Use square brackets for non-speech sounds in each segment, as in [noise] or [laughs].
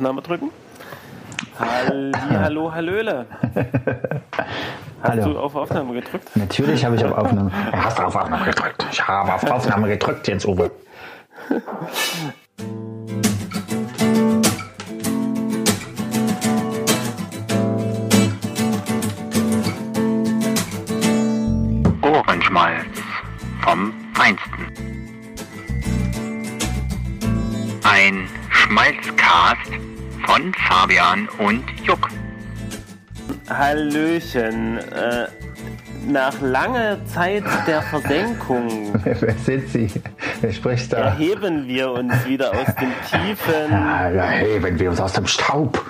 Aufnahme drücken. Halli, hallo, hallöle. [laughs] Hast Hallo. du auf Aufnahme gedrückt? Natürlich habe ich auf Aufnahme. Ja, hast du auf Aufnahme gedrückt? Ich habe auf Aufnahme gedrückt, Jens Uwe. Ohrenschmalz vom Feinsten. Ein Schmalzcast von Fabian und Juck. Hallöchen. Äh, nach langer Zeit der Versenkung [laughs] Wer sind Sie? Wer spricht da? erheben wir uns wieder aus dem tiefen Ja, ja, heben wir uns aus dem Staub.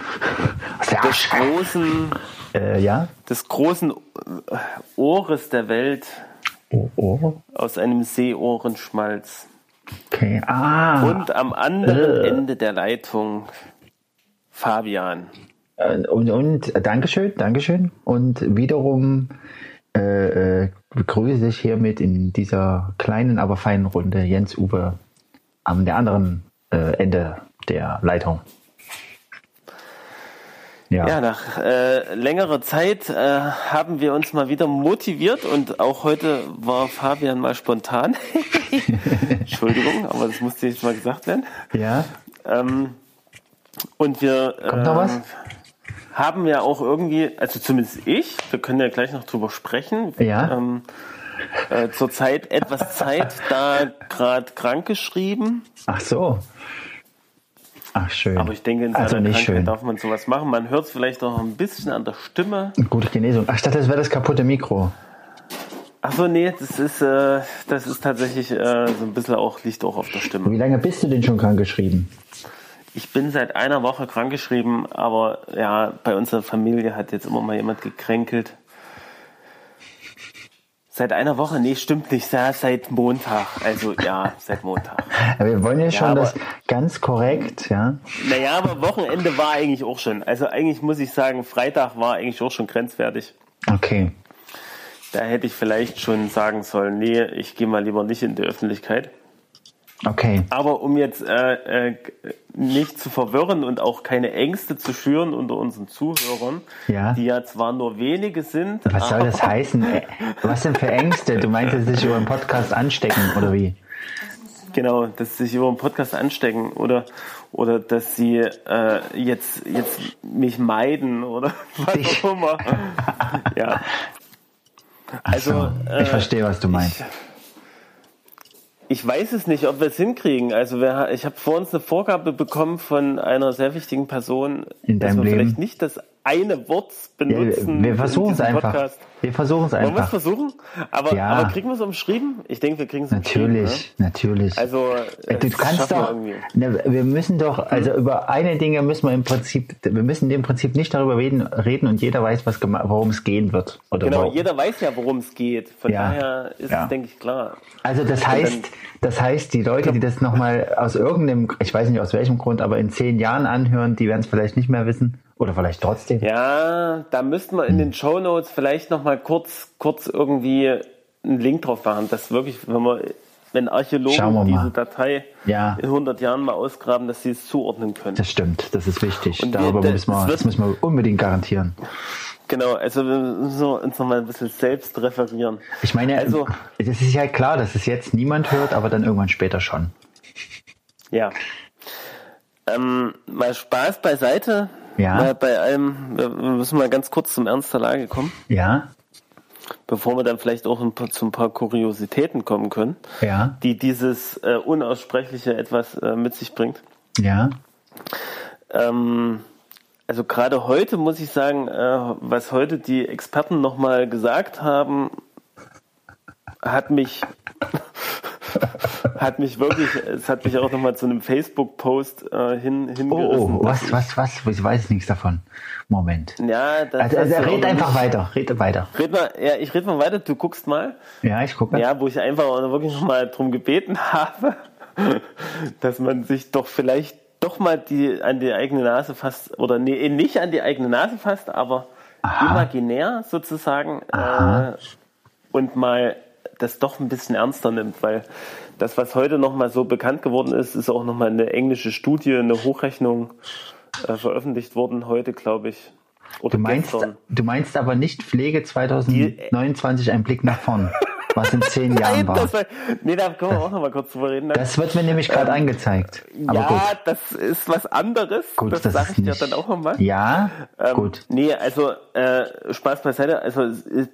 Aus der des Asche. großen, Äh, ja? des großen äh, Ohres der Welt Oh, oh. aus einem Seeohrenschmalz. Okay. Ah. Und am anderen Äh. Ende der Leitung Fabian. Äh, Und, und äh, Dankeschön, Dankeschön. Und wiederum äh, äh, begrüße ich hiermit in dieser kleinen, aber feinen Runde Jens Uwe am der anderen äh, Ende der Leitung. Ja. Ja, nach äh, längerer Zeit äh, haben wir uns mal wieder motiviert und auch heute war Fabian mal spontan. [laughs] Entschuldigung, aber das musste jetzt mal gesagt werden. ja. Ähm, und wir äh, haben ja auch irgendwie, also zumindest ich, wir können ja gleich noch drüber sprechen, Ja. ähm, äh, zurzeit etwas Zeit da gerade krank geschrieben. Ach so. Ach schön. Aber ich denke, in also nicht Krankheit schön. darf man sowas machen. Man hört es vielleicht auch ein bisschen an der Stimme. Gute Genesung. Ach, ich dachte, das wäre das kaputte Mikro. Ach so, nee, das ist, äh, das ist tatsächlich äh, so ein bisschen auch, liegt auch auf der Stimme. Wie lange bist du denn schon krank geschrieben? Ich bin seit einer Woche krankgeschrieben, aber ja, bei unserer Familie hat jetzt immer mal jemand gekränkelt. Seit einer Woche? Nee, stimmt nicht. Ja, seit Montag. Also ja, seit Montag. Ja, wir wollen ja schon aber- das ganz korrekt, ja. Naja, aber Wochenende war eigentlich auch schon. Also eigentlich muss ich sagen, Freitag war eigentlich auch schon grenzwertig. Okay. Da hätte ich vielleicht schon sagen sollen, nee, ich gehe mal lieber nicht in die Öffentlichkeit. Okay. Aber um jetzt äh, äh, nicht zu verwirren und auch keine Ängste zu schüren unter unseren Zuhörern, Ja. die ja zwar nur wenige sind, Was soll das heißen? [laughs] Was denn für Ängste? Du meinst, dass sie sich über den Podcast anstecken, oder wie? genau, dass sie sich über den Podcast anstecken oder oder dass sie äh, jetzt jetzt mich meiden oder [laughs] was auch immer. ja. Also So, ich äh, verstehe, was du meinst. Ich weiß es nicht, ob wir es hinkriegen. Also wir, ich habe vor uns eine Vorgabe bekommen von einer sehr wichtigen Person, In dass wir Leben? vielleicht nicht das eine Ja, benutzen. wir versuchen es einfach. Podcast. Wir versuchen es Wollen wir es einfach. versuchen? Aber, Ja. aber kriegen wir es umschrieben? Ich denke, wir kriegen es umschrieben. Natürlich, natürlich. Ne? Also Äh, Du kannst wir doch, irgendwie. ne, wir müssen doch, also über eine Dinge müssen wir im Prinzip, wir müssen im Prinzip nicht darüber reden, reden und jeder weiß, was worum es gehen wird. Oder Genau, warum. jeder weiß ja, worum es geht. Von Ja. daher ist Ja. es, denke ich, klar. Also das heißt, das heißt, die Leute, die das nochmal aus irgendeinem, ich weiß nicht aus welchem Grund, aber in zehn Jahren anhören, die werden es vielleicht nicht mehr wissen. Oder vielleicht trotzdem. Ja, da müssten wir in den Show Notes vielleicht noch mal kurz, kurz irgendwie einen Link drauf machen, dass wirklich, wenn wir, wenn wir Archäologen diese Datei Ja. in 100 Jahren mal ausgraben, dass sie es zuordnen können. Das stimmt, das ist wichtig. Und wir- Darüber das- müssen wir, das müssen wir unbedingt garantieren. Genau, also wir müssen uns noch mal ein bisschen selbst referieren. Ich meine, Also- es ist ja klar, dass es jetzt niemand hört, aber dann irgendwann später schon. Ja. Ähm, mal Spaß beiseite. Ja. Bei allem, wir wir müssen mal ganz kurz zum Ernst der Lage kommen, Ja, bevor wir dann vielleicht auch ein paar, zu ein paar Kuriositäten kommen können, ja, die dieses äh, Unaussprechliche etwas äh, mit sich bringt. ja. Ähm, also gerade heute muss ich sagen, äh, was heute die Experten nochmal gesagt haben, hat mich [laughs] hat mich wirklich, es hat mich auch nochmal zu einem Facebook-Post äh, hin, Oh, hingerissen. oh, was, was, was? Ich weiß nichts davon. Moment. Ja, das Also, also red einfach weiter, red weiter. Red mal, ja, ich rede mal weiter, du guckst mal. Ja, ich gucke. Ja, wo ich einfach auch wirklich nochmal drum gebeten [laughs] habe, dass man sich doch vielleicht doch mal die an die eigene Nase fasst, oder nee, nicht an die eigene Nase fasst, aber Aha. imaginär sozusagen äh, und mal das doch ein bisschen ernster nimmt, weil das, was heute nochmal so bekannt geworden ist, ist auch nochmal eine englische Studie, eine Hochrechnung äh, veröffentlicht worden, heute glaube ich. Oder Du meinst, gestern. du meinst aber nicht Pflege 2029, ein Blick nach vorn, was in zehn [laughs] Jahren Nein, war. das war, nee, da können wir auch noch mal kurz drüber reden. Das wird mir nämlich gerade angezeigt. Aber ja, gut. das ist was anderes. Gut, das das sage ich dir nicht- dann auch nochmal. Ja, Ähm, gut. Nee, also äh, Spaß beiseite. Also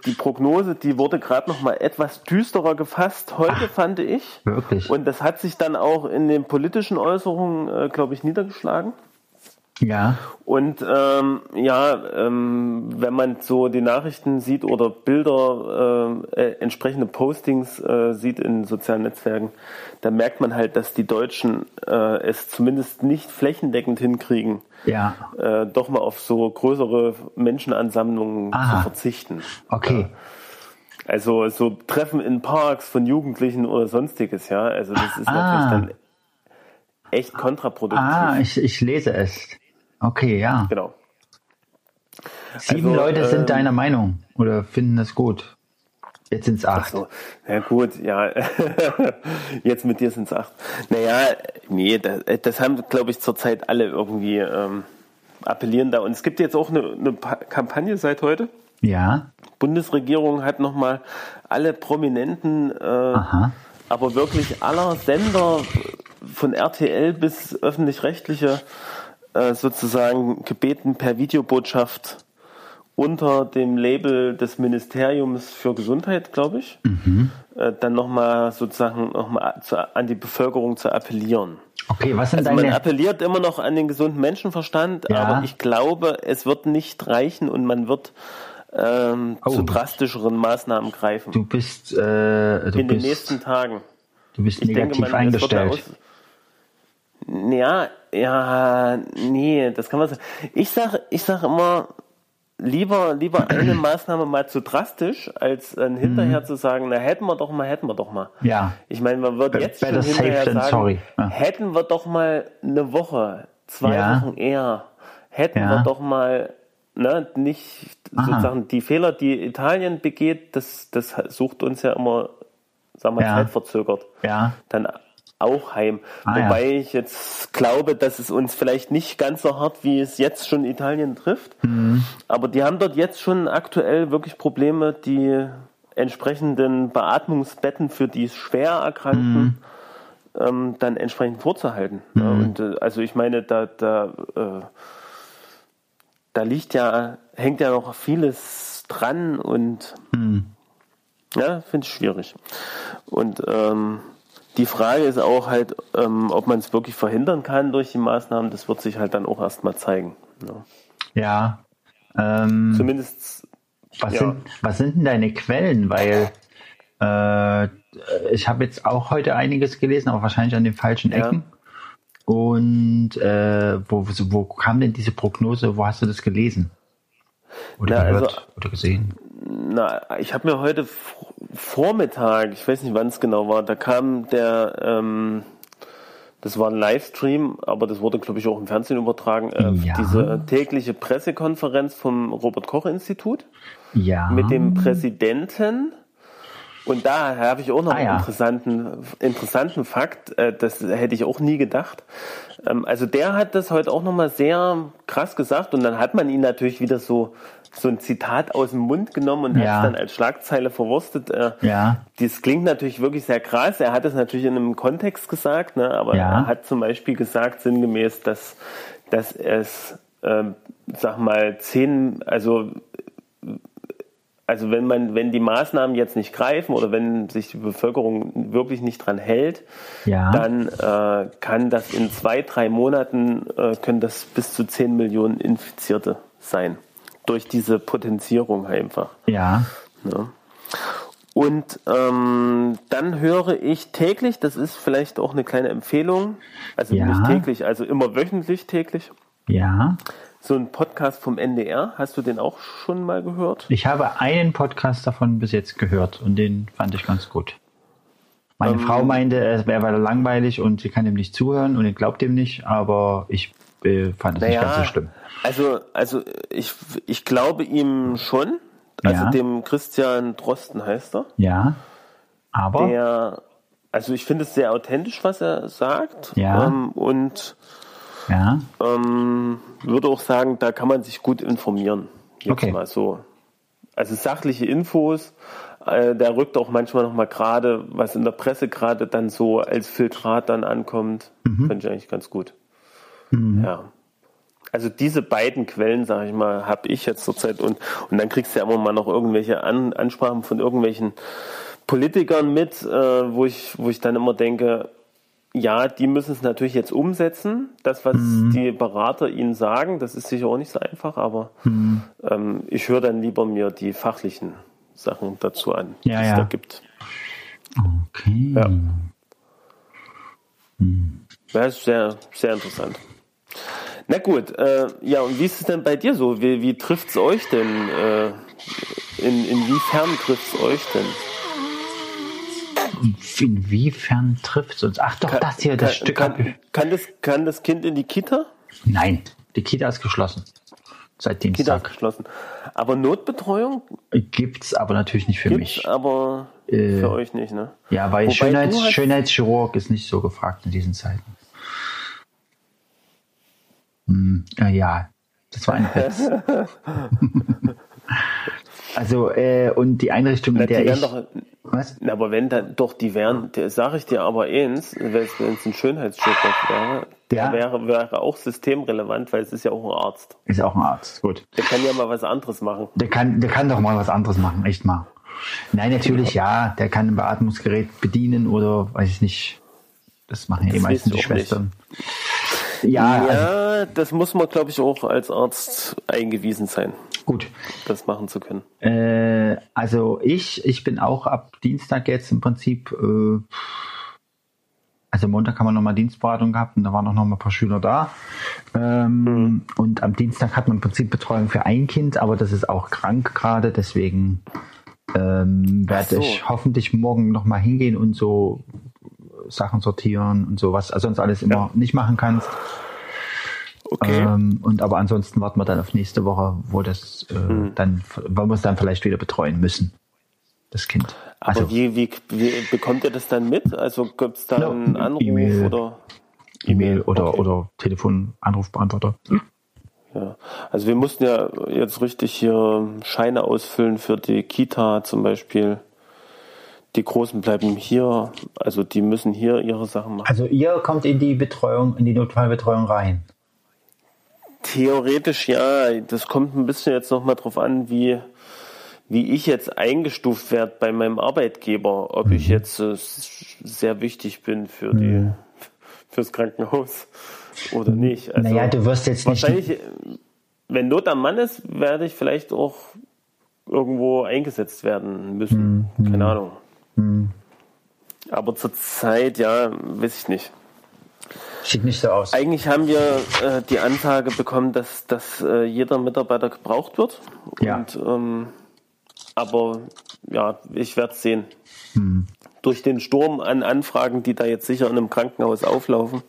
die Prognose, die wurde gerade noch mal etwas düsterer gefasst heute, fand ich. Wirklich? Und das hat sich dann auch in den politischen Äußerungen, äh, glaube ich, niedergeschlagen. Ja, Und ähm, ja, ähm, wenn man so die Nachrichten sieht oder Bilder, äh, äh, entsprechende Postings äh, sieht in sozialen Netzwerken, dann merkt man halt, dass die Deutschen äh, es zumindest nicht flächendeckend hinkriegen, ja. äh, doch mal auf so größere Menschenansammlungen Aha. zu verzichten. Okay. Also so Treffen in Parks von Jugendlichen oder sonstiges, ja. Also das ist Ah. natürlich dann echt kontraproduktiv. Ah, ich, ich lese es. Okay, ja. Genau. Sieben Also, Leute sind ähm, deiner Meinung oder finden es gut. Jetzt sind es acht. So, na gut, ja. [laughs] Jetzt mit dir sind es acht. Naja, nee, das, das haben, glaube ich, zurzeit alle irgendwie ähm, appellieren da. Und es gibt jetzt auch eine, eine Pa- Kampagne seit heute. Ja, Bundesregierung hat nochmal alle Prominenten, äh, aber wirklich aller Sender von RTL bis öffentlich-rechtliche äh, sozusagen gebeten per Videobotschaft unter dem Label des Ministeriums für Gesundheit, glaube ich, äh, dann nochmal sozusagen noch mal zu, an die Bevölkerung zu appellieren. Okay, was sind Also man deine. appelliert immer noch an den gesunden Menschenverstand, Ja. aber ich glaube, es wird nicht reichen und man wird ähm, Oh. zu drastischeren Maßnahmen greifen Du bist, äh, du in den bist, nächsten Tagen. du bist Ich negativ denke, man, eingestellt. Ja, ja, nee, das kann man sagen. Ich sag, ich sag immer, lieber, lieber eine [clears throat] Maßnahme mal zu drastisch, als dann hinterher zu sagen, na hätten wir doch mal, hätten wir doch mal. Mhm. Ja. Ich meine, man wird jetzt better schon hinterher sagen. Ja. hätten wir doch mal eine Woche, zwei Ja. Wochen eher, hätten Ja. wir doch mal, ne, nicht Aha. sozusagen die Fehler, die Italien begeht, das, das sucht uns ja immer, sagen wir, Ja. zeitverzögert Ja, dann auch heim. Ah, Wobei ich jetzt glaube, dass es uns vielleicht nicht ganz so hart, wie es jetzt schon Italien trifft. Mhm. Aber die haben dort jetzt schon aktuell wirklich Probleme, die entsprechenden Beatmungsbetten für die schwer Erkrankten Mhm. ähm, dann entsprechend vorzuhalten. Ja, und äh, also ich meine, da, da, äh, da liegt ja, hängt ja noch vieles dran und Mhm. ja, finde ich schwierig. Und ähm, die Frage ist auch halt, ähm, ob man es wirklich verhindern kann durch die Maßnahmen, das wird sich halt dann auch erstmal zeigen. Ja. ja. Ähm, Zumindest, was, ja. sind, was sind denn deine Quellen? Weil äh, ich habe jetzt auch heute einiges gelesen, aber wahrscheinlich an den falschen Ja. Ecken. Und äh, wo, wo kam denn diese Prognose? Wo hast du das gelesen? Oder Na, gehört? also- oder gesehen? Na, ich habe mir heute Vormittag, ich weiß nicht wann es genau war, da kam der, ähm, das war ein Livestream, aber das wurde glaube ich auch im Fernsehen übertragen, äh, Ja. diese tägliche Pressekonferenz vom Robert Koch Institut. Ja. mit dem Präsidenten. Und da habe ich auch noch Ah, einen ja. interessanten, interessanten Fakt, äh, das hätte ich auch nie gedacht. Ähm, Also der hat das heute auch nochmal sehr krass gesagt und dann hat man ihn natürlich wieder so, so ein Zitat aus dem Mund genommen und Ja. hat es dann als Schlagzeile verwurstet. Äh, Ja. Das klingt natürlich wirklich sehr krass. Er hat es natürlich in einem Kontext gesagt, ne? aber Ja. er hat zum Beispiel gesagt, sinngemäß, dass, dass es, ähm, sag mal, zehn, also also wenn man, wenn die Maßnahmen jetzt nicht greifen oder wenn sich die Bevölkerung wirklich nicht dran hält, Ja. dann äh, kann das in zwei, drei Monaten äh, können das bis zu 10 Millionen Infizierte sein. Durch diese Potenzierung einfach. Ja. Ne? Und ähm, dann höre ich täglich, das ist vielleicht auch eine kleine Empfehlung, also Ja. nicht täglich, also immer wöchentlich täglich, Ja. so ein Podcast vom NDR. Hast du den auch schon mal gehört? Ich habe einen Podcast davon bis jetzt gehört und den fand ich ganz gut. Meine Ähm, Frau meinte, es wäre langweilig und sie kann ihm nicht zuhören und ich glaubt ihm nicht, aber ich äh, fand es nicht ganz so schlimm. Also, also ich, ich glaube ihm schon, also Ja. dem Christian Drosten heißt er, Ja. Aber der, also ich finde es sehr authentisch, was er sagt. Ja. Ähm, und Ja. Ähm, würde auch sagen, da kann man sich gut informieren. Jetzt Okay. mal so. Also sachliche Infos, äh, der rückt auch manchmal noch mal gerade, was in der Presse gerade dann so als Filtrat dann ankommt, Mhm. finde ich eigentlich ganz gut. Ja. Also diese beiden Quellen, sage ich mal, habe ich jetzt zurzeit und, und dann kriegst du ja immer mal noch irgendwelche An Ansprachen von irgendwelchen Politikern mit, äh, wo ich, wo ich dann immer denke, ja, die müssen es natürlich jetzt umsetzen, das, was Mhm. die Berater ihnen sagen, das ist sicher auch nicht so einfach, aber Mhm. ähm, ich höre dann lieber mir die fachlichen Sachen dazu an, Ja, die es ja. da gibt. Okay. Ja. Ja, ist sehr, sehr interessant. Na gut, äh, ja, und wie ist es denn bei dir so? Wie, wie trifft es euch denn? Äh, in, inwiefern trifft es euch denn? Inwiefern trifft es uns? Ach doch, das hier, das kann, Stück. kann, kann, das, kann das Kind in die Kita? Nein, die Kita ist geschlossen. Seit Kita ist Dienstag. geschlossen. Aber Notbetreuung Gibt's aber natürlich nicht für gibt's mich. aber Äh, für euch nicht, ne? Ja, weil Schönheits, Schönheitschirurg ist nicht so gefragt in diesen Zeiten. Hm, äh, ja, das war ein Witz. [laughs] also, äh, und die Einrichtung, in Na, die der ich... doch, was? aber wenn dann, doch, die wären, sage ich dir aber eins, wenn es ein Schönheitschirurg wäre, der Ja. wäre, wäre auch systemrelevant, weil es ist ja auch ein Arzt. Ist auch ein Arzt, gut. Der kann ja mal was anderes machen. Der kann, der kann doch mal was anderes machen, echt mal. Nein, natürlich ja, der kann ein Beatmungsgerät bedienen oder weiß ich nicht. Das machen ja die Das meisten die auch nicht. Schwestern. Ja, also, Ja, das muss man, glaube ich, auch als Arzt eingewiesen sein, gut. das machen zu können. Äh, also ich, ich bin auch ab Dienstag jetzt im Prinzip, äh, also Montag haben wir nochmal Dienstberatung gehabt und da waren auch noch mal ein paar Schüler da. Ähm, Mhm. Und am Dienstag hat man im Prinzip Betreuung für ein Kind, aber das ist auch krank gerade, deswegen ähm, werde so. ich hoffentlich morgen nochmal hingehen und so Sachen sortieren und so, was sonst alles immer Ja. nicht machen kannst. Okay. Ähm, und aber ansonsten warten wir dann auf nächste Woche, wo das äh, Mhm. dann, wo wir es dann vielleicht wieder betreuen müssen, das Kind. aber Also wie, wie, wie bekommt ihr das dann mit? Also gibt es da Ja, einen Anruf E-Mail. oder E-Mail oder Okay. oder Telefon, Anrufbeantworter. Ja, also wir mussten ja jetzt richtig hier Scheine ausfüllen für die Kita zum Beispiel. Die Großen bleiben hier, also die müssen hier ihre Sachen machen. Also ihr kommt in die Betreuung, in die Notfallbetreuung rein. Theoretisch ja, das kommt ein bisschen jetzt nochmal drauf an, wie, wie ich jetzt eingestuft werde bei meinem Arbeitgeber, ob Mhm. ich jetzt äh, sehr wichtig bin für die fürs Krankenhaus oder nicht. Also naja, du wirst jetzt nicht. wahrscheinlich, äh, wenn Not am Mann ist, werde ich vielleicht auch irgendwo eingesetzt werden müssen. Mhm. Keine Ahnung. Aber zurzeit, ja, weiß ich nicht. Sieht nicht so aus. Eigentlich haben wir äh, die Ansage bekommen, dass, dass äh, jeder Mitarbeiter gebraucht wird. Ja. Und, ähm, aber ja, ich werde es sehen. Hm. Durch den Sturm an Anfragen, die da jetzt sicher in einem Krankenhaus auflaufen,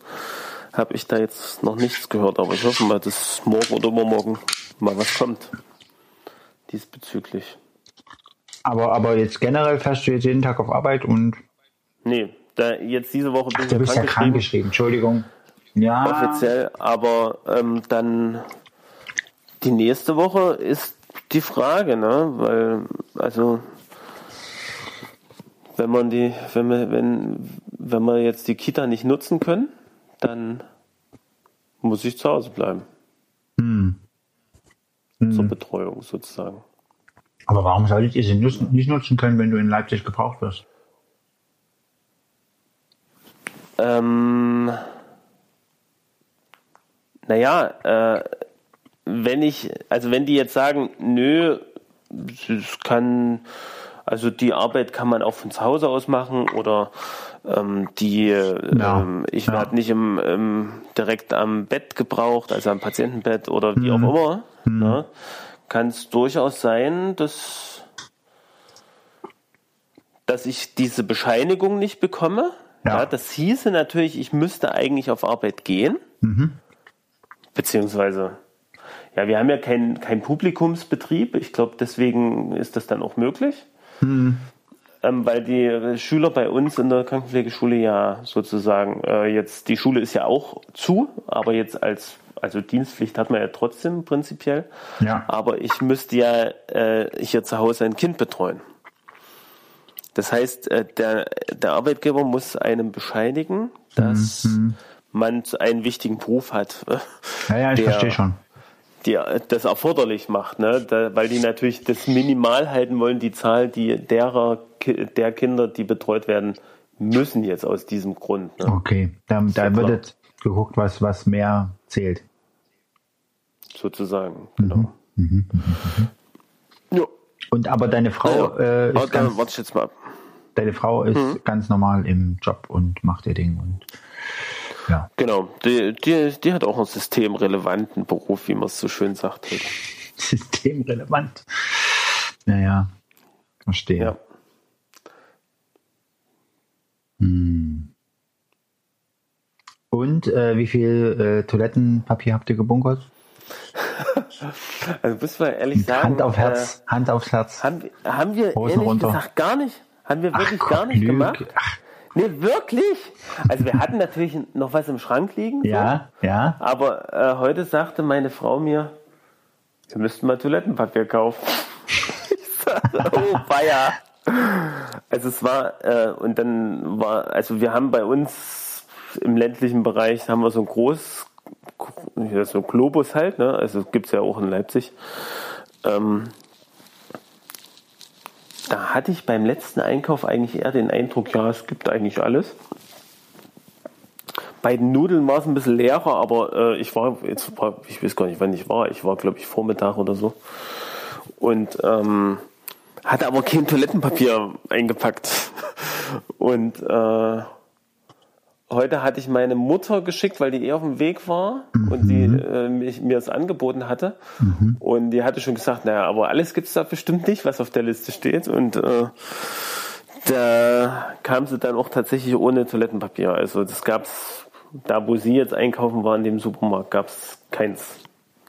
habe ich da jetzt noch nichts gehört. Aber ich hoffe mal, dass morgen oder übermorgen mal was kommt diesbezüglich. Aber, aber jetzt generell fährst du jetzt jeden Tag auf Arbeit und Nee, da jetzt diese Woche bin du bist ja krank geschrieben. Entschuldigung. Ja. offiziell, aber ähm, dann die nächste Woche ist die Frage, ne? Weil, also wenn man die, wenn wir, wenn, wenn wir jetzt die Kita nicht nutzen können, dann muss ich zu Hause bleiben. Hm. Zur Betreuung sozusagen. Aber warum solltet ihr sie nicht nutzen können, wenn du in Leipzig gebraucht wirst? Ähm, naja, äh, wenn ich, also wenn die jetzt sagen, nö, es kann, also die Arbeit kann man auch von zu Hause aus machen oder ähm, die, Ja, ähm, ich ja. werde nicht im, im, direkt am Bett gebraucht, also am Patientenbett oder wie Mhm. auch immer, ne, kann es durchaus sein, dass, dass ich diese Bescheinigung nicht bekomme. Ja. Ja. das hieße natürlich, ich müsste eigentlich auf Arbeit gehen. Beziehungsweise, ja, wir haben ja keinen kein Publikumsbetrieb. Ich glaube, deswegen ist das dann auch möglich. ähm, weil die Schüler bei uns in der Krankenpflegeschule ja sozusagen äh, jetzt, die Schule ist ja auch zu, aber jetzt als, also Dienstpflicht hat man ja trotzdem prinzipiell. Ja. Aber ich müsste ja äh, hier zu Hause ein Kind betreuen. Das heißt, äh, der, der Arbeitgeber muss einem bescheinigen, dass Mhm. man einen wichtigen Beruf hat. äh, Ja, ja, ich der- verstehe schon. die das erforderlich macht, ne? Da, weil die natürlich das minimal halten wollen, die Zahl die derer der Kinder, die betreut werden müssen jetzt aus diesem Grund. Ne? Okay, da, da ja wird jetzt geguckt, was, was mehr zählt. Sozusagen, Mhm. genau. Ja. Und aber deine Frau, Ja. äh, Aber ist dann ganz, warte ich jetzt mal ab. Deine Frau ist Mhm. ganz normal im Job und macht ihr Ding und ja. Genau, die, die, die hat auch einen systemrelevanten Beruf, wie man es so schön sagt. [laughs] Systemrelevant. Naja, verstehe. Ja. Und äh, wie viel äh, Toilettenpapier habt ihr gebunkert? [laughs] Also muss man ehrlich sagen, Hand auf äh, Herz, Hand aufs Herz. haben, wir- haben wir Hosen ehrlich runter. gesagt gar nicht. Haben wir wirklich Ach gar nicht Lüge. gemacht. Ach, Nee, wirklich. Also wir hatten natürlich noch was im Schrank liegen. so. ja, ja. Aber äh, heute sagte meine Frau mir, wir müssten mal Toilettenpapier kaufen. [laughs] ich sagte, oh weia. Also es war, äh, und dann war, also wir haben bei uns im ländlichen Bereich, haben wir so ein groß, so ein Globus halt, ne? also gibt's ja auch in Leipzig. Ähm, da hatte ich beim letzten Einkauf eigentlich eher den Eindruck, ja, es gibt eigentlich alles. Bei den Nudeln war es ein bisschen leerer, aber äh, ich war, jetzt war, ich weiß gar nicht, wann ich war. Ich war, glaube ich, Vormittag oder so. Und ähm, hatte aber kein Toilettenpapier eingepackt. [laughs] Und äh, heute hatte ich meine Mutter geschickt, weil die eh auf dem Weg war und die äh, mich, mir es angeboten hatte. Und die hatte schon gesagt, naja, aber alles gibt's da bestimmt nicht, was auf der Liste steht. Und äh, da kam sie dann auch tatsächlich ohne Toilettenpapier. Also das gab's da, wo sie jetzt einkaufen war in dem Supermarkt, gab's keins,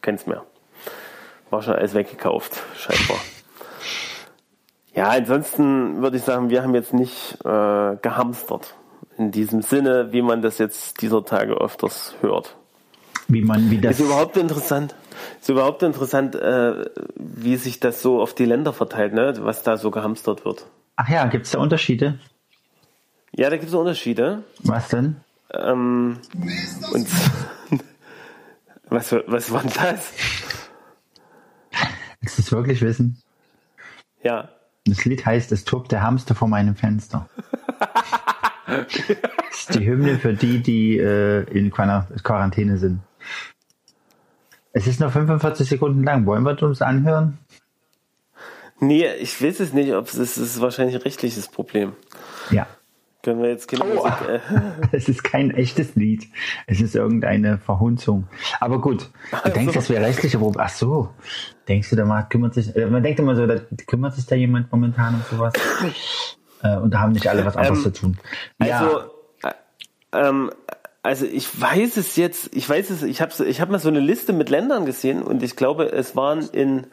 keins mehr. War schon alles weggekauft, scheinbar. Ja, ansonsten würde ich sagen, wir haben jetzt nicht äh, gehamstert. In diesem Sinne, wie man das jetzt dieser Tage öfters hört. Wie man, wie das. Ist überhaupt interessant. Ist überhaupt interessant, äh, wie sich das so auf die Länder verteilt, ne? was da so gehamstert wird. Ach ja, gibt es da Unterschiede? Ja, da gibt es Unterschiede. Was denn? Ähm, und [laughs] was, was war das? Willst du es wirklich wissen? Ja. Das Lied heißt Es tobt der Hamster vor meinem Fenster. Das ist die Hymne für die, die äh, in Quar- Quarantäne sind. Es ist nur 45 Sekunden lang. Wollen wir uns anhören? Nee, ich weiß es nicht, ob es ist, es ist wahrscheinlich ein rechtliches Problem. Ja. Können wir jetzt keine Musik, äh, [laughs] Es ist kein echtes Lied. Es ist irgendeine Verhunzung. Aber gut, du denkst, das wäre rechtliche Problem. Ach so. Denkst du, da mal kümmert sich, äh, man denkt immer so, da kümmert sich da jemand momentan um sowas. [laughs] Äh, und da haben nicht alle was anderes zu tun. Also, äh, ähm, also ich weiß es jetzt, ich weiß es, ich habe ich hab mal so eine Liste mit Ländern gesehen und ich glaube, es waren in,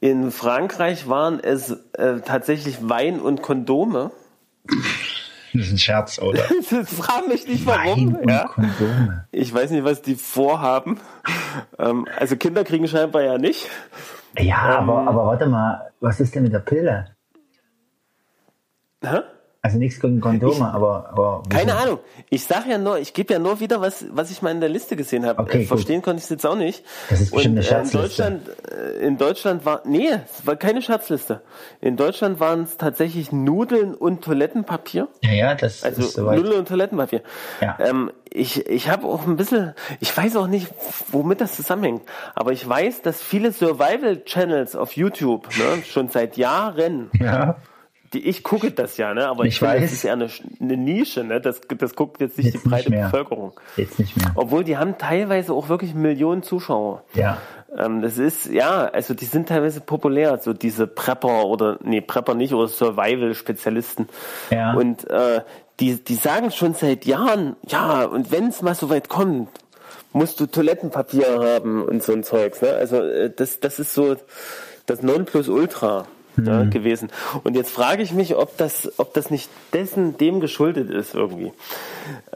in Frankreich waren es äh, tatsächlich Wein und Kondome. das ist ein Scherz, oder? [laughs] Frag mich nicht warum. Ja. Kondome. Ich weiß nicht, was die vorhaben. Ähm, also Kinder kriegen scheinbar ja nicht. Ja, aber, Ähm. aber warte mal, was ist denn mit der Pille? Hä? Also nichts gegen Kondome, aber, aber wieso? Keine Ahnung. Ich sag ja nur, ich gebe ja nur wieder, was, was ich mal in der Liste gesehen habe. Okay, äh, verstehen konnte ich es jetzt auch nicht. Das ist bestimmt Und, eine äh, in Scherzliste. Deutschland, äh, in Deutschland war, nee, es war keine Scherzliste. In Deutschland waren es tatsächlich Nudeln und Toilettenpapier. Ja, ja, das ist Also soweit. Nudeln und Toilettenpapier. Ja. Ähm, ich ich habe auch ein bisschen, ich weiß auch nicht, womit das zusammenhängt, aber ich weiß, dass viele Survival-Channels auf YouTube ne, schon seit Jahren Ja, die, ich gucke das ja, ne? aber Ich ich, weiß. das ist ja eine, eine Nische, ne? das, das guckt jetzt nicht Jetzt die nicht breite mehr. Bevölkerung. jetzt nicht mehr. Obwohl die haben teilweise auch wirklich Millionen Zuschauer. Ja. Ähm, das ist, ja, also die sind teilweise populär, so diese Prepper oder, nee, Prepper nicht, oder Survival-Spezialisten. Ja. Und äh, die, die sagen schon seit Jahren, ja, und wenn es mal so weit kommt, musst du Toilettenpapier haben und so ein Zeugs. Ne? Also äh, das, das ist so das Nonplusultra. Ja, gewesen. Und jetzt frage ich mich, ob das, ob das nicht dessen, dem geschuldet ist irgendwie.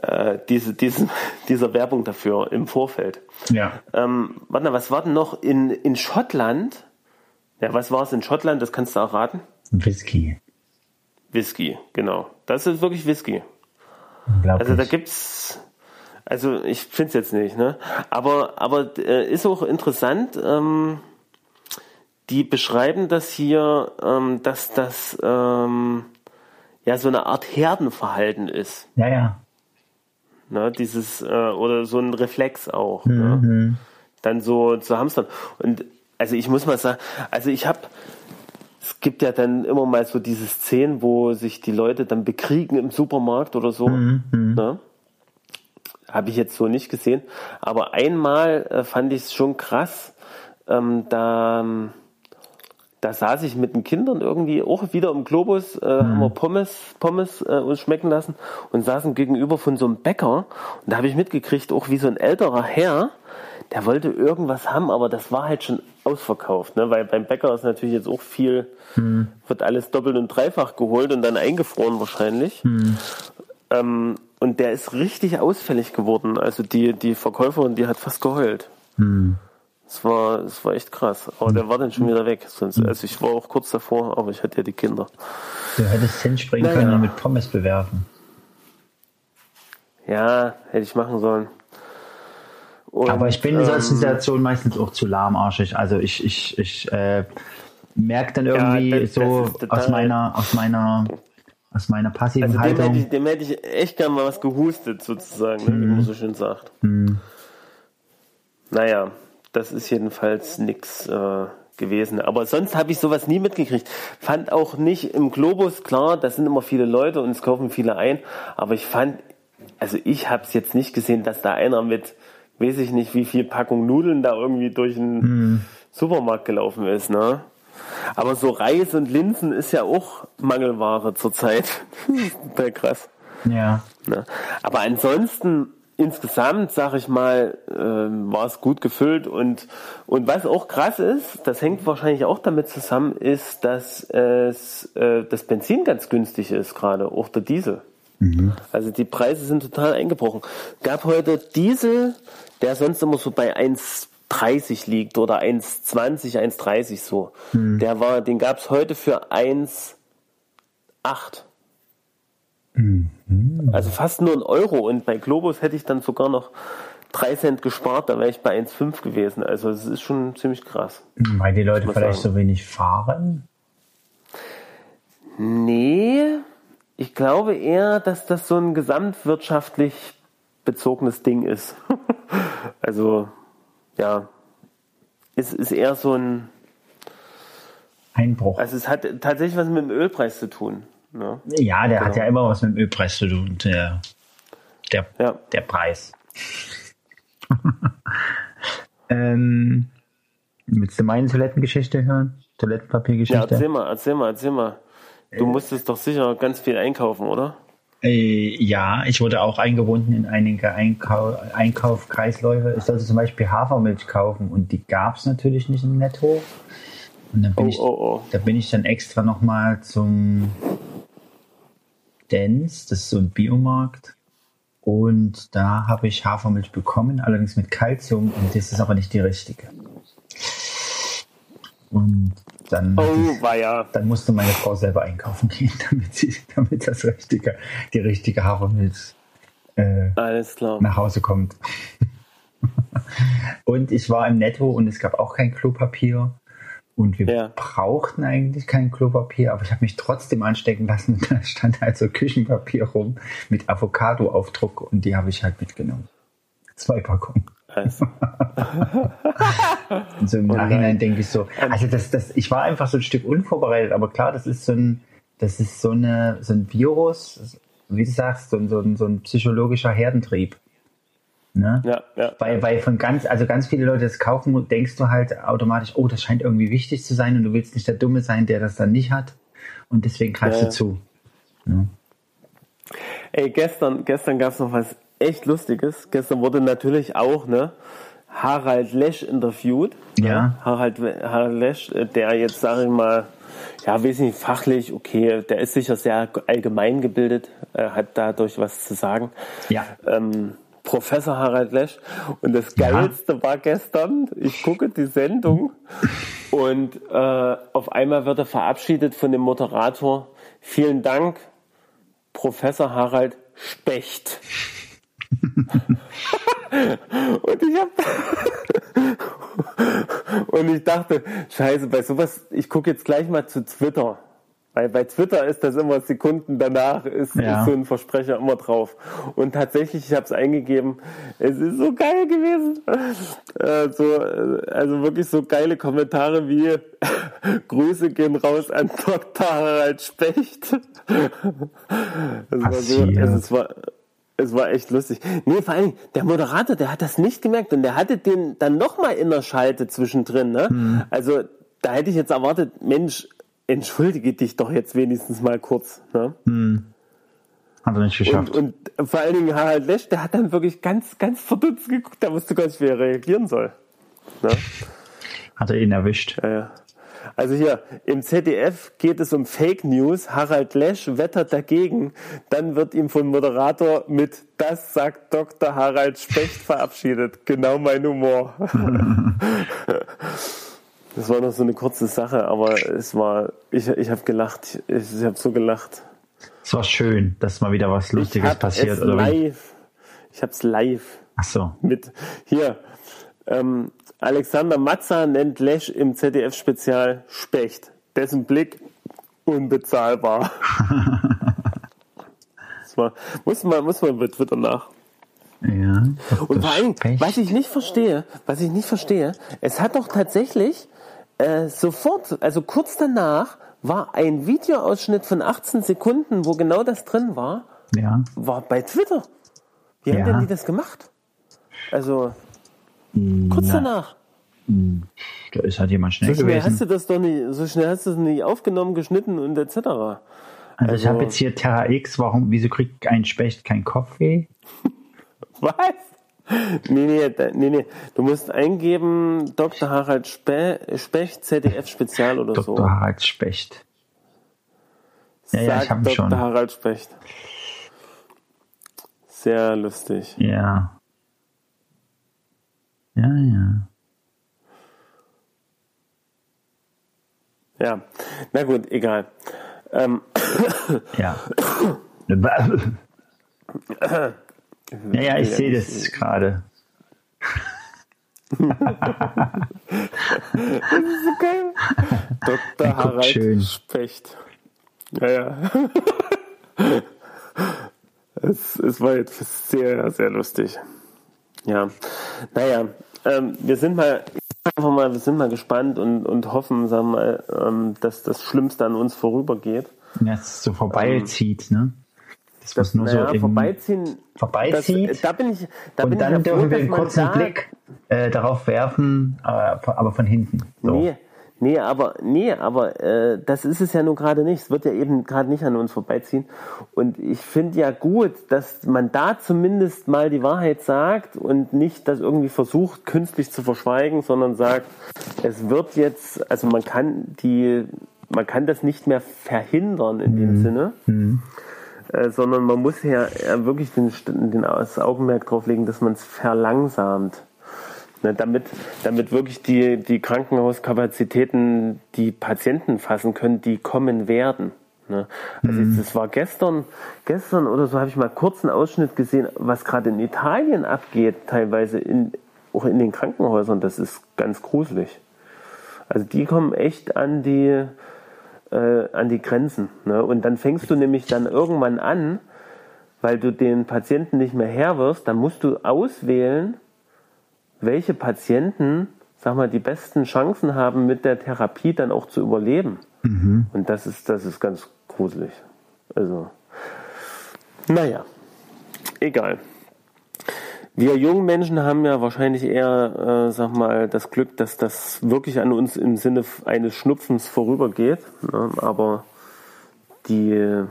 Äh, diese, diese, [laughs] dieser Werbung dafür im Vorfeld. Ja. Ähm, warte mal, was war denn noch in, in Schottland? Ja, was war es in Schottland? Das kannst du auch raten. Whisky. Whisky, genau. Das ist wirklich Whisky. Also da gibt's, also ich finde es jetzt nicht, ne? Aber aber äh, ist auch interessant. Ähm, die beschreiben das hier, ähm, dass das ähm, ja so eine Art Herdenverhalten ist, ja, ja. ne? Dieses äh, oder so ein Reflex auch. Ne? Dann so zu hamstern. Und also ich muss mal sagen, also ich habe es gibt ja dann immer mal so diese Szenen, wo sich die Leute dann bekriegen im Supermarkt oder so. Ne? Habe ich jetzt so nicht gesehen. Aber einmal äh, fand ich es schon krass. Ähm, da, da saß ich mit den Kindern irgendwie auch wieder im Globus, äh, haben wir Pommes, Pommes äh, uns schmecken lassen und saßen gegenüber von so einem Bäcker. Und da habe ich mitgekriegt, auch wie so ein älterer Herr, der wollte irgendwas haben, aber das war halt schon ausverkauft, ne? weil beim Bäcker ist natürlich jetzt auch viel, wird alles doppelt und dreifach geholt und dann eingefroren wahrscheinlich. Ähm, und der ist richtig ausfällig geworden. Also die, die Verkäuferin, die hat fast geheult. Es war, es war echt krass. Aber der war dann schon wieder weg. Sonst, also ich war auch kurz davor, aber ich hatte ja die Kinder. Du hättest hinspringen Naja. können und mit Pommes bewerfen. Ja, hätte ich machen sollen. Und, Aber ich bin in solchen ähm, Situationen meistens auch zu lahmarschig. Also ich, ich, ich äh, merke dann irgendwie das- das so total- aus meiner, aus meiner, aus meiner passiven Also dem hätte, Haltung. ich, dem hätte ich echt gern mal was gehustet, sozusagen, ne? wie man so schön sagt. Naja, das ist jedenfalls nix äh, gewesen. Aber sonst habe ich sowas nie mitgekriegt. Fand auch nicht im Globus, klar, da sind immer viele Leute und es kaufen viele ein. Aber ich fand, also ich habe es jetzt nicht gesehen, dass da einer mit, weiß ich nicht, wie viel Packung Nudeln da irgendwie durch den Supermarkt gelaufen ist. Ne? Aber so Reis und Linsen ist ja auch Mangelware zurzeit. [laughs] Sehr krass. ja. Ne? Aber ansonsten insgesamt, sag ich mal, ähm, war es gut gefüllt und und was auch krass ist, das hängt wahrscheinlich auch damit zusammen, ist, dass es äh, das Benzin ganz günstig ist gerade, auch der Diesel. Also die Preise sind total eingebrochen. Gab heute Diesel, der sonst immer so bei 1,30 liegt oder 1,20, 1,30 so. Der war, den gab es heute für 1,8. Also fast nur ein Euro und bei Globus hätte ich dann sogar noch 3 Cent gespart, da wäre ich bei 1,5 gewesen. Also es ist schon ziemlich krass. Weil die Leute vielleicht sagen. so wenig fahren. Nee, ich glaube eher, dass das so ein gesamtwirtschaftlich bezogenes Ding ist. [laughs] also, ja, es ist eher so ein, Einbruch. also es hat tatsächlich was mit dem Ölpreis zu tun. Ne? ja, der hat genau. ja immer was mit dem Ölpreis zu tun. Der, der, Ja. der Preis. [laughs] ähm, willst du meine Toilettengeschichte hören? Ja, Toilettenpapiergeschichte? erzähl mal, erzähl mal, erzähl mal. Du musstest doch sicher ganz viel einkaufen, oder? Äh, ja, ich wurde auch eingebunden in einige Einkau Einkaufkreisläufe. Ich sollte zum Beispiel Hafermilch kaufen und die gab es natürlich nicht im Netto. Und dann bin, Oh, ich, oh, oh. da bin ich dann extra nochmal zum Dens, das ist so ein Biomarkt. Und da habe ich Hafermilch bekommen, allerdings mit Kalzium und das ist aber nicht die richtige. Und dann, Oh, ja. dann musste meine Frau selber einkaufen gehen, [laughs] damit, sie, damit das richtige, die richtige Hafermilch äh, nach Hause kommt. [laughs] und ich war im Netto und es gab auch kein Klopapier. Und wir Ja. brauchten eigentlich kein Klopapier, aber ich habe mich trotzdem anstecken lassen. Und [laughs] da stand halt so Küchenpapier rum mit Avocado-Aufdruck und die habe ich halt mitgenommen. Zwei Packungen. Also, [laughs] Und so im Oh Nachhinein nein. denke ich so, also das, das, ich war einfach so ein Stück unvorbereitet, aber klar, das ist so ein, das ist so eine, so ein Virus, wie du sagst, so ein, so ein, so ein psychologischer Herdentrieb. Ne? ja, ja. Weil, weil von ganz, also ganz viele Leute das kaufen, denkst du halt automatisch, oh, das scheint irgendwie wichtig zu sein und du willst nicht der Dumme sein, der das dann nicht hat. Und deswegen greifst Ja, du zu. Ey, gestern, gestern gab's noch was echt Lustiges. Gestern wurde natürlich auch, ne, Harald Lesch interviewt. Ja. Harald, Harald Lesch, äh, der jetzt, sage ich mal, ja, weiß nicht, fachlich, okay, der ist sicher sehr allgemein gebildet, äh, hat dadurch was zu sagen. Ja. Ähm, Professor Harald Lesch. Und das Geilste war gestern, ich gucke die Sendung und äh, auf einmal wird er verabschiedet von dem Moderator. Vielen Dank, Professor Harald Specht. [laughs] und ich hab [laughs] und ich dachte, scheiße, bei sowas, ich gucke jetzt gleich mal zu Twitter. Weil bei Twitter ist das immer Sekunden danach, ist, Ja. ist so ein Versprecher immer drauf. Und tatsächlich, ich habe es eingegeben, es ist so geil gewesen. Äh, so, äh, also wirklich so geile Kommentare wie [laughs] Grüße gehen raus an Dr. Harald Specht. [laughs] Es war so, also es war, es war echt lustig. Nee, vor allem, der Moderator, der hat das nicht gemerkt und der hatte den dann nochmal in der Schalte zwischendrin. Ne? Hm. Also da hätte ich jetzt erwartet, Mensch, entschuldige dich doch jetzt wenigstens mal kurz. Ne? Hat er nicht geschafft. Und, und vor allen Dingen Harald Lesch, der hat dann wirklich ganz, ganz verdutzt geguckt, der wusste gar nicht, wie er reagieren soll. Ne? Hat er ihn erwischt. Ja, ja. Also hier, im ZDF geht es um Fake News. Harald Lesch wettert dagegen. Dann wird ihm vom Moderator mit Das sagt Dr. Harald Specht verabschiedet. Genau mein Humor. [laughs] [laughs] Das war noch so eine kurze Sache, aber es war, ich, ich habe gelacht. Ich, ich habe so gelacht. Es war schön, dass mal wieder was Lustiges passiert. es Oder live. Ich habe es live Ach so. mit hier. Ähm, Alexander Matza nennt Lesch im ZDF-Spezial Specht. Dessen Blick unbezahlbar. [laughs] das war, muss man, muss man bei Twitter nach. Ja. Und vor allem, was ich nicht verstehe, was ich nicht verstehe, es hat doch tatsächlich äh, sofort, also kurz danach, war ein Videoausschnitt von 18 Sekunden, wo genau das drin war, Ja. war bei Twitter. Wie Ja. haben denn die das gemacht? Also, kurz Na, danach. Da ist halt jemand schnell So schnell hast gewesen. du das doch nicht, so schnell hast du es nicht aufgenommen, geschnitten und etc. Also ich also- habe jetzt hier Terra X, warum, wieso kriegt ein Specht kein Kopfweh? [laughs] Was? Nee, nee, nee, nee. Du musst eingeben Dr. Harald Spe Specht, ZDF Spezial oder Dr. so. Harald Specht. Ja, ja, ich Sagt hab ihn Dr. schon. Harald Specht. Sehr lustig. Ja. Ja, ja. Ja. Na gut, egal. Ähm, Ja. Ja, ja, ich sehe das gerade. geil. Dr. Harald schön. Specht. Ja, ja. es, es war jetzt sehr, sehr lustig. Ja. Naja, ähm, wir sind mal, einfach mal, wir sind mal gespannt und, und hoffen, sagen wir mal, ähm, dass das Schlimmste an uns vorübergeht. Ja, es so vorbeizieht, ne? Das, muss nur naja, so vorbeiziehen. vorbeizieht. Das, da bin ich, da bin und dann ich dürfen wir einen kurzen Blick äh, darauf werfen, aber, aber von hinten. So. Nee, nee, aber nee, aber äh, das ist es ja nun gerade nicht. Es wird ja eben gerade nicht an uns vorbeiziehen. Und ich finde ja gut, dass man da zumindest mal die Wahrheit sagt und nicht das irgendwie versucht, künstlich zu verschweigen, sondern sagt, es wird jetzt, also man kann die, man kann das nicht mehr verhindern in dem Sinne. Äh, sondern man muss ja äh, wirklich den, den, das Augenmerk drauf legen, dass man es verlangsamt. Ne, damit, damit wirklich die, die Krankenhauskapazitäten die Patienten fassen können, die kommen werden. Ne? Also jetzt, das war gestern, gestern oder so habe ich mal kurz einen Ausschnitt gesehen, was gerade in Italien abgeht, teilweise in, auch in den Krankenhäusern. Das ist ganz gruselig. Also die kommen echt an die, äh, an die Grenzen. Ne? Und dann fängst du nämlich dann irgendwann an, weil du den Patienten nicht mehr herwirfst, dann musst du auswählen, welche Patienten, sag mal, die besten Chancen haben, mit der Therapie dann auch zu überleben. Und das ist, das ist ganz gruselig. Also, naja, egal. Wir jungen Menschen haben ja wahrscheinlich eher, äh, sag mal, das Glück, dass das wirklich an uns im Sinne eines Schnupfens vorübergeht. Ne? Aber die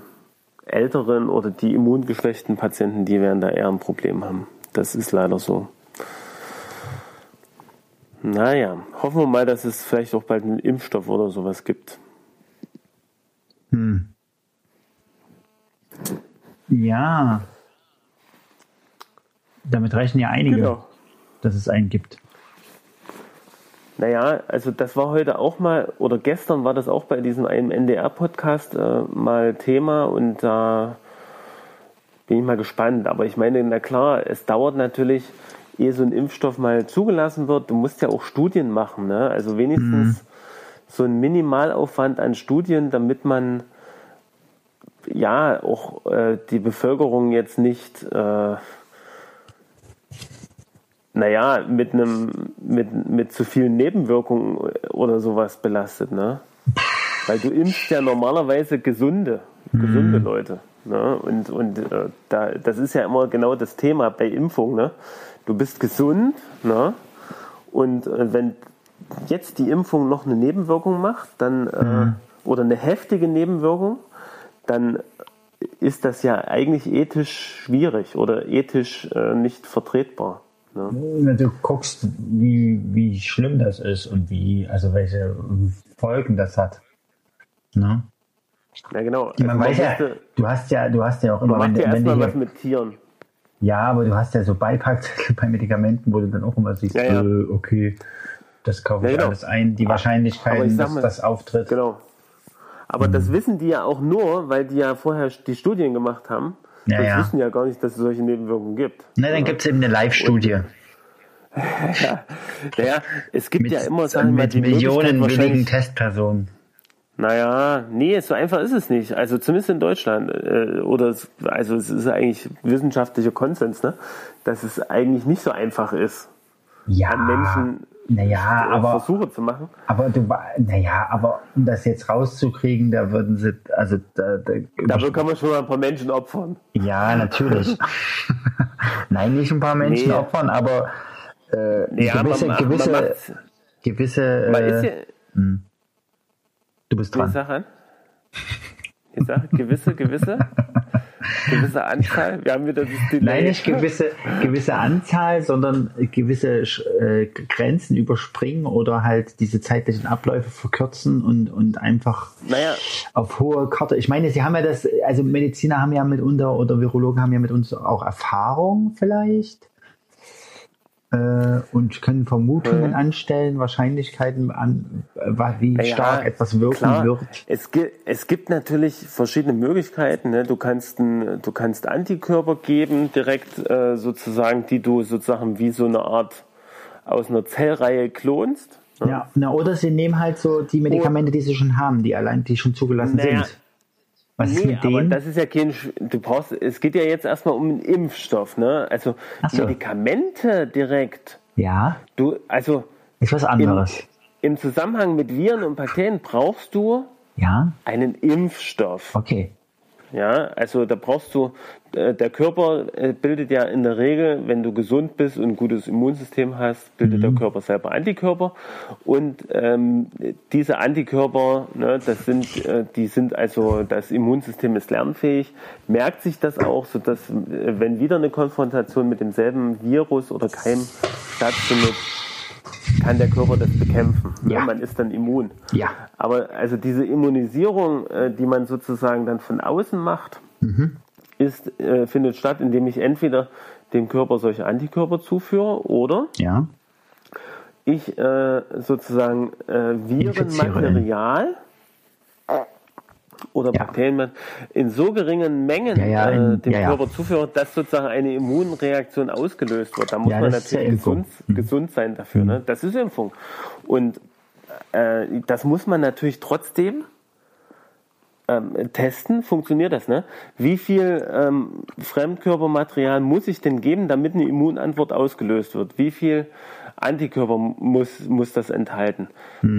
älteren oder die immungeschwächten Patienten, die werden da eher ein Problem haben. Das ist leider so. Naja, hoffen wir mal, dass es vielleicht auch bald einen Impfstoff oder sowas gibt. Hm. Ja. Damit rechnen ja einige, Genau. dass es einen gibt. Naja, also das war heute auch mal, oder gestern war das auch bei diesem einen NDR-Podcast äh, mal Thema und da bin ich mal gespannt. Aber ich meine, na klar, es dauert natürlich, ehe so ein Impfstoff mal zugelassen wird. Du musst ja auch Studien machen, ne? Also wenigstens so ein Minimalaufwand an Studien, damit man ja auch äh, die Bevölkerung jetzt nicht äh, naja, mit einem, mit, mit zu vielen Nebenwirkungen oder sowas belastet, ne? Weil du impfst ja normalerweise gesunde, gesunde Leute. Ne? Und, und äh, da, das ist ja immer genau das Thema bei Impfung, ne? Du bist gesund, ne? Und äh, wenn jetzt die Impfung noch eine Nebenwirkung macht, dann äh, oder eine heftige Nebenwirkung, dann ist das ja eigentlich ethisch schwierig oder ethisch äh, nicht vertretbar. Ne? Wenn du guckst, wie, wie schlimm das ist und wie, also welche Folgen das hat. Ne? Ja, genau. Man Also weiß ja, du hast ja, du hast ja auch immer, wenn, ja wenn du was mit Tieren. ja, aber du hast ja so Beipackzettel [laughs] bei Medikamenten, wo du dann auch immer siehst, Ja, ja. Äh, okay, das kaufe ich genau. alles ein, die Wahrscheinlichkeit, dass das auftritt. Genau. Aber Mhm. das wissen die ja auch nur, weil die ja vorher die Studien gemacht haben. Ja, das ja. wissen ja gar nicht, dass es solche Nebenwirkungen gibt. Na, dann gibt es eben eine Live-Studie Naja, [laughs] es gibt mit, ja immer, wir mal, mit die Millionen willigen Testpersonen. Naja, nee, so einfach ist es nicht. Also zumindest in Deutschland. Äh, oder es, also es ist eigentlich wissenschaftlicher Konsens, ne? dass es eigentlich nicht so einfach ist, Ja, an Menschen naja, aber Versuche zu machen. Aber du, naja, aber um das jetzt rauszukriegen, da würden sie, also da, da, Dafür kann man schon mal ein paar Menschen opfern. ja, natürlich. [laughs] Nein, nicht ein paar Menschen Nee. opfern, aber äh, Ja, gewisse, man, gewisse, man gewisse, man ist äh, ja, du bist dran. Sag. Ich sage gewisse, gewisse, gewisse Anzahl. Wir haben wieder das Delay. Nein, nicht gewisse, gewisse Anzahl, sondern gewisse äh, Grenzen überspringen oder halt diese zeitlichen Abläufe verkürzen und, und einfach Naja, auf hohe Karte. Ich meine, sie haben ja das, also Mediziner haben ja mitunter oder Virologen haben ja mit uns auch Erfahrung vielleicht äh, und können Vermutungen Mhm. anstellen, Wahrscheinlichkeiten an, wie Ja, stark etwas wirken klar. wird. Es, gi es gibt natürlich verschiedene Möglichkeiten. Ne? Du kannst ein, du kannst Antikörper geben, direkt äh, sozusagen, die du sozusagen wie so eine Art aus einer Zellreihe klonst. Ne? Ja, na, oder sie nehmen halt so die Medikamente, die sie schon haben, die allein, die schon zugelassen Naja, sind. Was ist Nee, mit aber denen? das ist ja kein, du brauchst, es geht ja jetzt erstmal um einen Impfstoff, ne? Also so. Medikamente direkt. ja, Du, also ist was anderes. im Zusammenhang mit Viren und Bakterien brauchst du Ja, einen Impfstoff. okay. Ja, also da brauchst du, äh, der Körper äh, bildet ja in der Regel, wenn du gesund bist und ein gutes Immunsystem hast, bildet der Körper selber Antikörper. Und ähm, diese Antikörper, ne, das sind, äh, die sind also, das Immunsystem ist lernfähig, merkt sich das auch, sodass, äh, wenn wieder eine Konfrontation mit demselben Virus oder Keim stattfindet, kann der Körper das bekämpfen. Ne? Ja. Man ist dann immun. Ja. Aber also diese Immunisierung, äh, die man sozusagen dann von außen macht, ist, äh, findet statt, indem ich entweder dem Körper solche Antikörper zuführe oder Ja, ich äh, sozusagen Virenmaterial oder Ja. Bakterien in so geringen Mengen Ja, ja, äh, dem. Körper zuführe, dass sozusagen eine Immunreaktion ausgelöst wird. Da muss man natürlich gesund, gesund sein dafür. Ne? Das ist Impfung. Und äh, das muss man natürlich trotzdem ähm, testen. Funktioniert das? Ne? Wie viel ähm, Fremdkörpermaterial muss ich denn geben, damit eine Immunantwort ausgelöst wird? Wie viel Antikörper muss, muss das enthalten?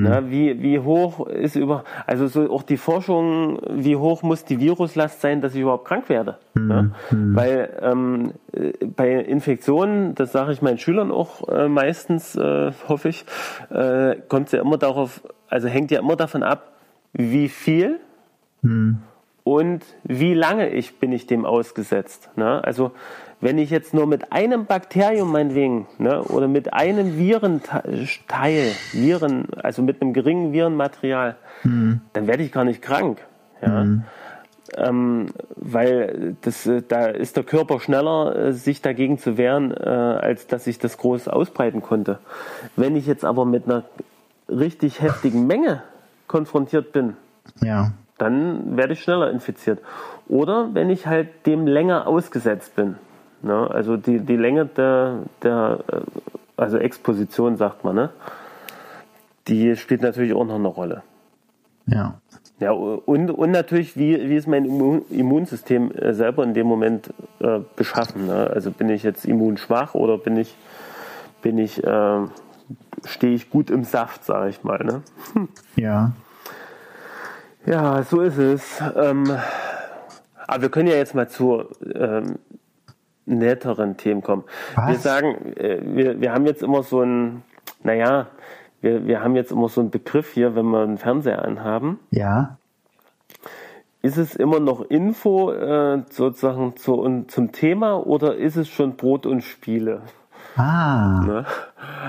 Na, wie, wie hoch ist über, also so auch die Forschung, wie hoch muss die Viruslast sein, dass ich überhaupt krank werde? Ja? Weil ähm, äh, bei Infektionen, das sage ich meinen Schülern auch äh, meistens, äh, hoffe ich, äh, kommt es ja immer darauf, also hängt ja immer davon ab, wie viel und wie lange ich bin ich dem ausgesetzt. Ne? Also wenn ich jetzt nur mit einem Bakterium meinetwegen ne, oder mit einem Virenteil, Viren, also mit einem geringen Virenmaterial, mhm. dann werde ich gar nicht krank. Ja? Mhm. Ähm, weil das, äh, da ist der Körper schneller, äh, sich dagegen zu wehren, äh, als dass ich das groß ausbreiten konnte. Wenn ich jetzt aber mit einer richtig heftigen Menge konfrontiert bin, ja. Dann werde ich schneller infiziert. Oder wenn ich halt dem länger ausgesetzt bin. Ne? Also die, die Länge der, der äh, also Exposition, sagt man, ne? die spielt natürlich auch noch eine Rolle. Ja. Ja, und, und natürlich, wie, wie ist mein Immunsystem äh, selber in dem Moment äh, beschaffen? Ne? Also bin ich jetzt immunschwach oder bin ich, bin ich, äh, stehe ich gut im Saft, sage ich mal. Ne? Ja. Ja, so ist es. Ähm, aber wir können ja jetzt mal zu ähm, netteren Themen kommen. Was? Wir sagen, äh, wir, wir haben jetzt immer so ein, naja, wir, wir haben jetzt immer so einen Begriff hier, wenn wir einen Fernseher anhaben. Ja. Ist es immer noch Info äh, sozusagen zu, zum Thema oder ist es schon Brot und Spiele? Ah. Ne?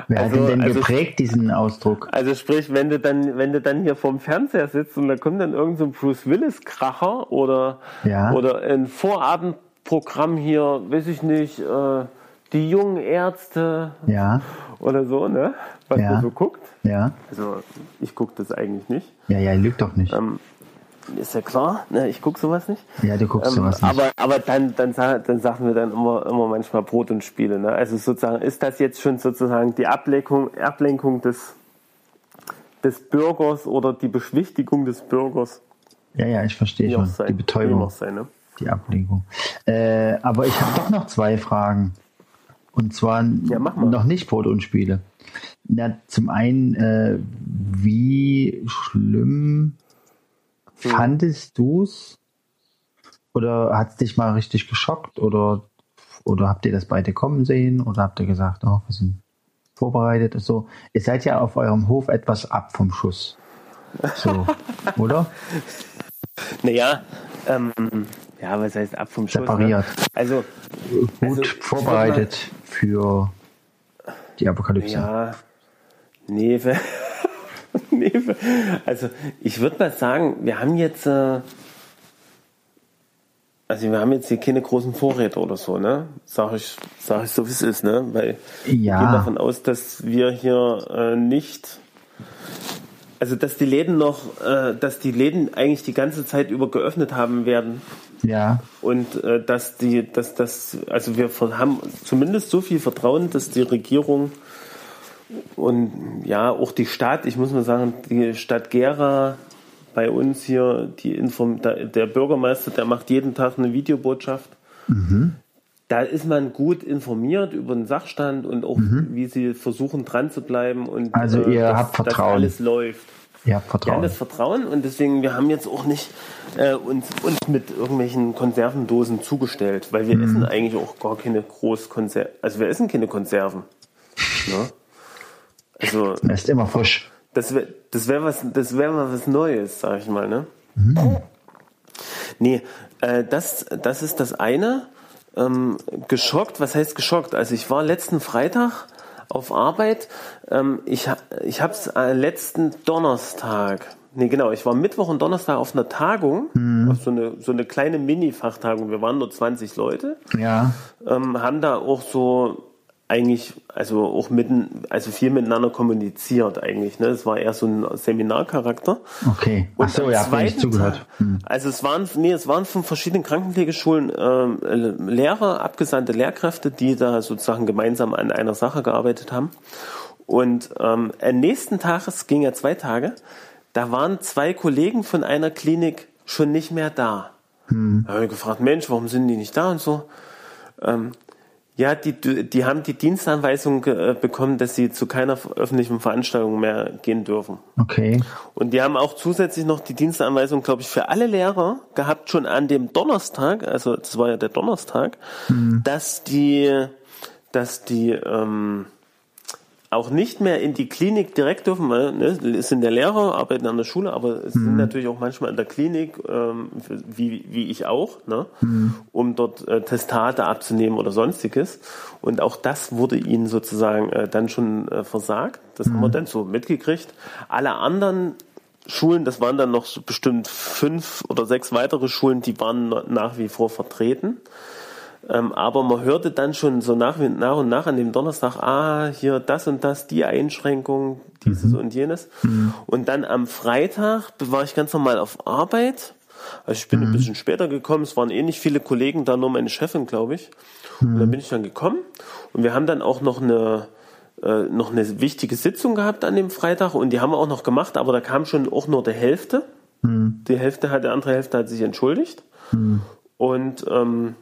Wer also, hat ihn denn also, geprägt, diesen Ausdruck? Also sprich, wenn du dann, wenn du dann hier vorm Fernseher sitzt und da kommt dann irgendein so Bruce Willis-Kracher oder, ja. oder ein Vorabendprogramm hier, weiß ich nicht, äh, die jungen Ärzte ja. oder so, ne? Was ja. man so guckt. Ja. Also ich gucke das eigentlich nicht. Ja, ja, lügt doch nicht. Ähm, ist ja klar, ne? ich gucke sowas nicht. Ja, du guckst ähm, sowas nicht. Aber, aber dann, dann, dann sagen wir dann immer, immer manchmal Brot und Spiele. Ne? Also sozusagen, ist das jetzt schon sozusagen die Ablenkung, Ablenkung des, des Bürgers oder die Beschwichtigung des Bürgers? Ja, ja, ich verstehe schon. Sein, die Betäubung. Sein, ne? Die Ablenkung. Äh, aber ich habe doch noch zwei Fragen. Und zwar ja, noch nicht Brot und Spiele. Na, zum einen, äh, wie schlimm hm. fandest du's? Oder hat es dich mal richtig geschockt? Oder, oder habt ihr das beide kommen sehen? Oder habt ihr gesagt, oh, wir sind vorbereitet? So, ihr seid ja auf eurem Hof etwas ab vom Schuss. So, [laughs] oder? Naja, ähm, ja, was heißt ab vom Schuss? Ne? Separiert. Ne? Also gut also, vorbereitet für die Apokalypse. Ja, nee, [laughs] nee also ich würde mal sagen, wir haben jetzt, äh, also wir haben jetzt hier keine großen Vorräte oder so, ne? Sag ich, sag ich so wie es ist, ne? Weil ja. wir gehen davon aus, dass wir hier äh, nicht also dass die Läden noch, äh, dass die Läden eigentlich die ganze Zeit über geöffnet haben werden. Ja. Und äh, dass die, dass das, also wir haben zumindest so viel Vertrauen, dass die Regierung und ja auch die Stadt, ich muss mal sagen, die Stadt Gera bei uns hier, die Inform der, Bürgermeister, der macht jeden Tag eine Videobotschaft. Mhm da ist man gut informiert über den Sachstand und auch, mhm. wie sie versuchen dran zu bleiben und also äh, ihr dass, habt Vertrauen. dass alles läuft. Ihr habt Vertrauen. Wir haben das Vertrauen und deswegen, wir haben jetzt auch nicht äh, uns, uns mit irgendwelchen Konservendosen zugestellt, weil wir mhm. essen eigentlich auch gar keine Großkonserven. Also wir essen keine Konserven. Ne? Also, das ist immer frisch. Das wäre das wär was, das wär mal was Neues, sag ich mal. Ne? Mhm. Nee, äh, das, das ist das eine ähm, geschockt. Was heißt geschockt? Also ich war letzten Freitag auf Arbeit. Ähm, ich ich habe es äh, letzten Donnerstag. Nee, genau. Ich war Mittwoch und Donnerstag auf einer Tagung, mhm. auf so eine, so eine kleine Mini-Fachtagung. Wir waren nur 20 Leute. Ja. Ähm, haben da auch so eigentlich, also auch mitten, also viel miteinander kommuniziert eigentlich. Ne? Es war eher so ein Seminarcharakter. Okay. Ach so, ja, habe ich zugehört. Hm. Also es waren, nee, es waren von verschiedenen Krankenpflegeschulen äh, Lehrer, abgesandte Lehrkräfte, die da sozusagen gemeinsam an einer Sache gearbeitet haben. Und ähm, am nächsten Tag, es ging ja zwei Tage, da waren zwei Kollegen von einer Klinik schon nicht mehr da. Hm. Da habe ich gefragt, Mensch, warum sind die nicht da und so. Ähm, ja, die, die haben die Dienstanweisung äh, bekommen, dass sie zu keiner öffentlichen Veranstaltung mehr gehen dürfen. Okay. Und die haben auch zusätzlich noch die Dienstanweisung, glaube ich, für alle Lehrer gehabt, schon an dem Donnerstag, also das war ja der Donnerstag, mhm. dass die, dass die ähm, auch nicht mehr in die Klinik direkt dürfen, weil ne, es sind der Lehrer, arbeiten an der Schule, aber es mhm. sind natürlich auch manchmal in der Klinik, ähm, wie, wie ich auch, ne, mhm. um dort äh, Testate abzunehmen oder sonstiges. Und auch das wurde ihnen sozusagen äh, dann schon äh, versagt. Das mhm. haben wir mhm. dann so mitgekriegt. Alle anderen Schulen, das waren dann noch bestimmt fünf oder sechs weitere Schulen, die waren nach wie vor vertreten. Ähm, aber man hörte dann schon so nach, nach und nach an dem Donnerstag, ah, hier das und das, die Einschränkung, dieses mhm. und jenes. Mhm. Und dann am Freitag war ich ganz normal auf Arbeit. Also ich bin mhm. ein bisschen später gekommen, es waren eh nicht viele Kollegen da, nur meine Chefin, glaube ich. Und dann mhm. bin ich dann gekommen und wir haben dann auch noch eine, äh, noch eine wichtige Sitzung gehabt an dem Freitag und die haben wir auch noch gemacht, aber da kam schon auch nur der Hälfte. Mhm. Die Hälfte hat, die andere Hälfte hat sich entschuldigt. Mhm. Und ähm,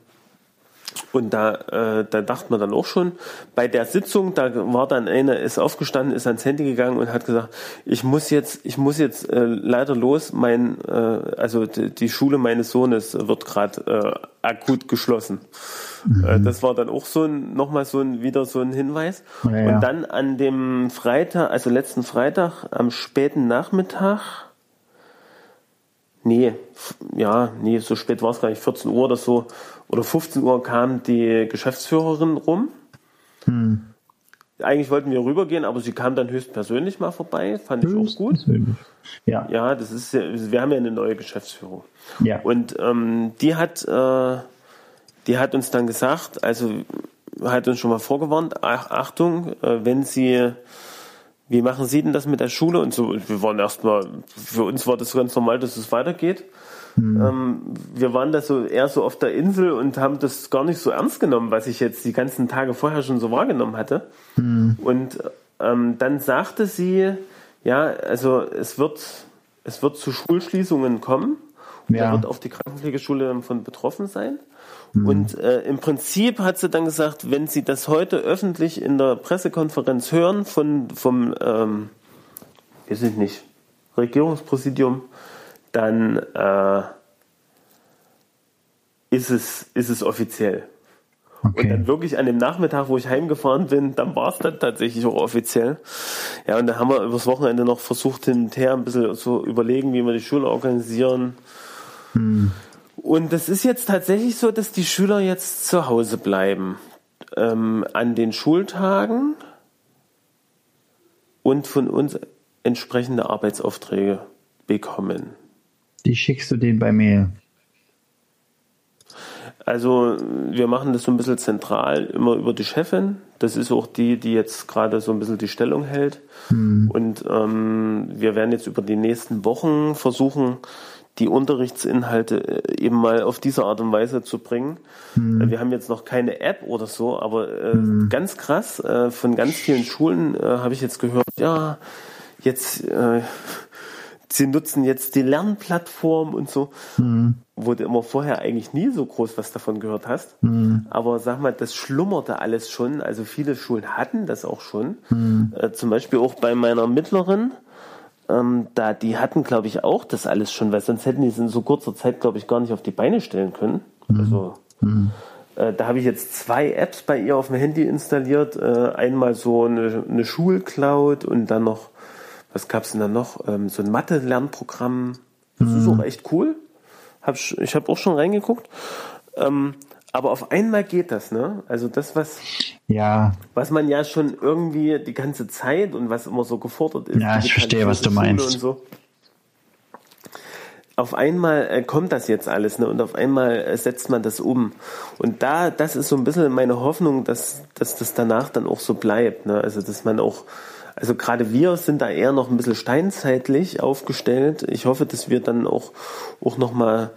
und da, äh, da dachte man dann auch schon, bei der Sitzung, da war dann einer, ist aufgestanden, ist ans Handy gegangen und hat gesagt, ich muss jetzt, ich muss jetzt äh, leider los, mein, äh, also die, Schule meines Sohnes wird gerade äh, akut geschlossen. Mhm. Äh, das war dann auch so ein, nochmal so ein, wieder so ein Hinweis. Ja, ja. Und dann an dem Freitag, also letzten Freitag, am späten Nachmittag, Nee, ja, nee, so spät war es gar nicht, 14 Uhr oder so, oder 15 Uhr kam die Geschäftsführerin rum. Hm. Eigentlich wollten wir rübergehen, aber sie kam dann höchstpersönlich mal vorbei, fand ich auch gut. Ja. Ja, das ist wir haben ja eine neue Geschäftsführung. Ja. Und ähm, die hat, äh, die hat uns dann gesagt, also hat uns schon mal vorgewarnt, Achtung, äh, wenn sie wie machen Sie denn das mit der Schule und so? Wir waren erstmal, für uns war das ganz normal, dass es weitergeht. Mhm. Ähm, wir waren da so eher so auf der Insel und haben das gar nicht so ernst genommen, was ich jetzt die ganzen Tage vorher schon so wahrgenommen hatte. Mhm. Und ähm, dann sagte sie, ja, also es wird, es wird zu Schulschließungen kommen. Und ja. da wird auch die Krankenpflegeschule davon betroffen sein. Mhm. Und äh, im Prinzip hat sie dann gesagt, wenn Sie das heute öffentlich in der Pressekonferenz hören von vom, ähm, weiß ich nicht, Regierungspräsidium, dann äh, ist es ist es offiziell. Okay. Und dann wirklich an dem Nachmittag, wo ich heimgefahren bin, dann war es dann tatsächlich auch offiziell. Ja, und dann haben wir übers Wochenende noch versucht, hin und her ein bisschen so überlegen, wie wir die Schule organisieren. Hm. Und das ist jetzt tatsächlich so, dass die Schüler jetzt zu Hause bleiben ähm, an den Schultagen und von uns entsprechende Arbeitsaufträge bekommen. Die schickst du denen bei Mail? Also wir machen das so ein bisschen zentral, immer über die Chefin. Das ist auch die, die jetzt gerade so ein bisschen die Stellung hält. Mhm. Und ähm, wir werden jetzt über die nächsten Wochen versuchen, die Unterrichtsinhalte äh, eben mal auf diese Art und Weise zu bringen. Mhm. Wir haben jetzt noch keine App oder so, aber äh, mhm. ganz krass, äh, von ganz vielen Schulen äh, habe ich jetzt gehört, ja, jetzt äh, sie nutzen jetzt die Lernplattform und so, mhm. wo du immer vorher eigentlich nie so groß was davon gehört hast. Mhm. Aber sag mal, das schlummerte alles schon. Also viele Schulen hatten das auch schon. Mhm. Äh, zum Beispiel auch bei meiner mittleren ähm, da, die hatten, glaube ich, auch das alles schon, weil sonst hätten die es in so kurzer Zeit, glaube ich, gar nicht auf die Beine stellen können. Mhm. Also, mhm. Äh, da habe ich jetzt zwei Apps bei ihr auf dem Handy installiert. Äh, einmal so eine, eine Schulcloud und dann noch, was gab es denn da noch? Ähm, so ein Mathe-Lernprogramm. Das mhm. ist auch echt cool. Hab, ich habe auch schon reingeguckt. Ähm, aber auf einmal geht das, ne? Also das, was, ja. was man ja schon irgendwie die ganze Zeit und was immer so gefordert ist. Ja, ich verstehe, was du meinst. So. Auf einmal äh, kommt das jetzt alles, ne? Und auf einmal äh, setzt man das um. Und da, das ist so ein bisschen meine Hoffnung, dass, dass das danach dann auch so bleibt, ne? Also, dass man auch, also gerade wir sind da eher noch ein bisschen steinzeitlich aufgestellt. Ich hoffe, dass wir dann auch, auch nochmal mal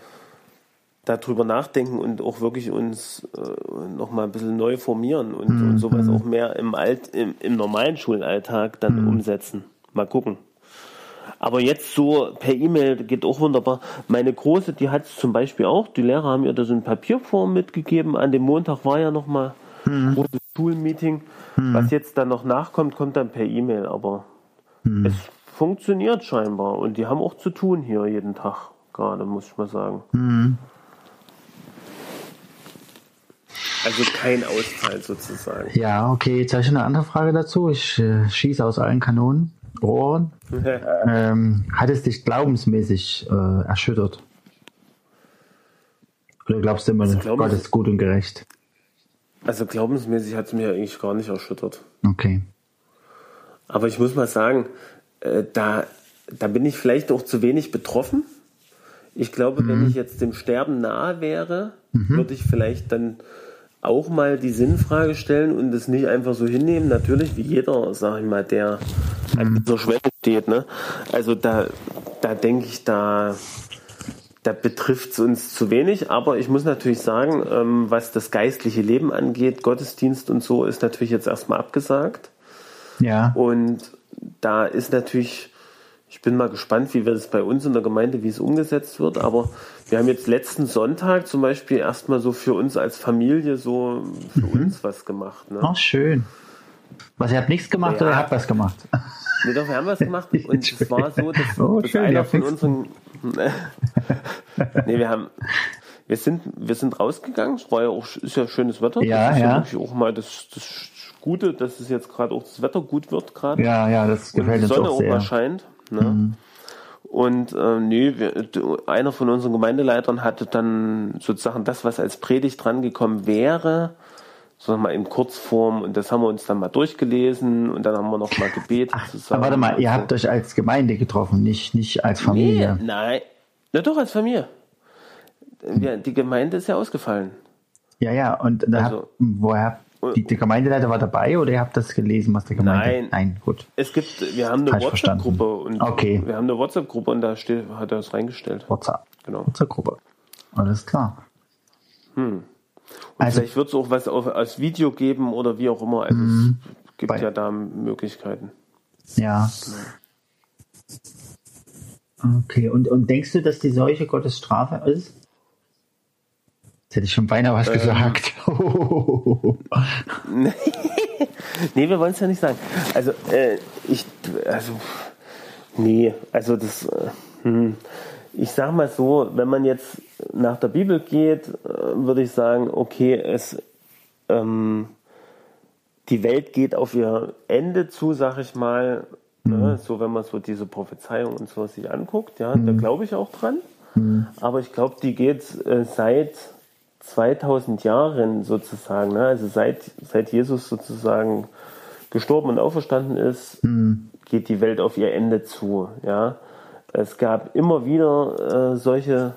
darüber nachdenken und auch wirklich uns äh, nochmal ein bisschen neu formieren und, mhm. und sowas auch mehr im, Alt, im, im normalen Schulalltag dann mhm. umsetzen. Mal gucken. Aber jetzt so per E-Mail geht auch wunderbar. Meine Große, die hat es zum Beispiel auch. Die Lehrer haben ihr da so ein Papierform mitgegeben. An dem Montag war ja nochmal mhm. großes Schulmeeting. Mhm. Was jetzt dann noch nachkommt, kommt dann per E-Mail. Aber mhm. es funktioniert scheinbar. Und die haben auch zu tun hier jeden Tag gerade, muss ich mal sagen. Mhm. Also kein Ausfall sozusagen. Ja, okay, jetzt habe ich eine andere Frage dazu. Ich äh, schieße aus allen Kanonen, Rohren. [laughs] ähm, hat es dich glaubensmäßig äh, erschüttert? Oder glaubst du immer, Gott ist gut und gerecht? Also glaubensmäßig hat es mich eigentlich gar nicht erschüttert. Okay. Aber ich muss mal sagen, äh, da, da bin ich vielleicht auch zu wenig betroffen. Ich glaube, wenn ich jetzt dem Sterben nahe wäre, würde ich vielleicht dann auch mal die Sinnfrage stellen und es nicht einfach so hinnehmen. Natürlich, wie jeder, sag ich mal, der an dieser Schwelle steht. Ne? Also da, da denke ich, da, da betrifft es uns zu wenig. Aber ich muss natürlich sagen, ähm, was das geistliche Leben angeht, Gottesdienst und so, ist natürlich jetzt erstmal abgesagt. Ja. Und da ist natürlich, ich bin mal gespannt, wie wir das bei uns in der Gemeinde, wie es umgesetzt wird. Aber wir haben jetzt letzten Sonntag zum Beispiel erstmal so für uns als Familie so für uns was gemacht. Ne? Ach, schön. Was, ihr habt nichts gemacht Ja. oder ihr habt was gemacht? Nee, doch, wir haben was gemacht [laughs] und es war so, dass, Oh, dass schön, einer ja, von unseren. Nee, wir haben. Wir sind, wir sind rausgegangen, es war ja auch, ist ja schönes Wetter. Ja, das ist ja. wirklich auch mal das, das Gute, dass es jetzt gerade auch das Wetter gut wird gerade. Ja, ja, das gefällt die uns Sonne auch auch mal scheint. Ne? Und äh, nee, wir, einer von unseren Gemeindeleitern hatte dann sozusagen das, was als Predigt drangekommen wäre, sagen wir mal in Kurzform. Und das haben wir uns dann mal durchgelesen und dann haben wir noch mal gebetet. zusammen Aber warte mal, ihr so. habt euch als Gemeinde getroffen, nicht, nicht als Nee, Familie. nein. Na doch, als Familie. Wir, die Gemeinde ist ja ausgefallen. Ja, ja, und Also- habt, woher die, die Gemeindeleiter war dabei oder ihr habt das gelesen, was der Gemeinde? Nein. Nein, gut. Es gibt, wir haben eine WhatsApp-Gruppe und Okay. wir haben eine WhatsApp-Gruppe und da steht, hat er es reingestellt. WhatsApp. Genau. WhatsApp-Gruppe. Alles klar. Und Also- vielleicht wird es auch was auf, als Video geben oder wie auch immer. Also es gibt Bei- ja da Möglichkeiten. Ja. Okay, und, und denkst du, dass die Seuche Gottes Strafe ist? Jetzt hätte ich schon beinahe Ähm. was gesagt. [laughs] Nee, wir wollen es ja nicht sagen. Also, äh, ich, also, nee, also das, äh, hm. Ich sag mal so, wenn man jetzt nach der Bibel geht, äh, würde ich sagen, okay, es, ähm, die Welt geht auf ihr Ende zu, sag ich mal, ne? so wenn man so diese Prophezeiung und so sich anguckt, ja, da glaube ich auch dran. Aber ich glaube, die geht äh, seit 2000 Jahren sozusagen, ne? also seit, seit Jesus sozusagen gestorben und auferstanden ist, geht die Welt auf ihr Ende zu. Ja? Es gab immer wieder äh, solche,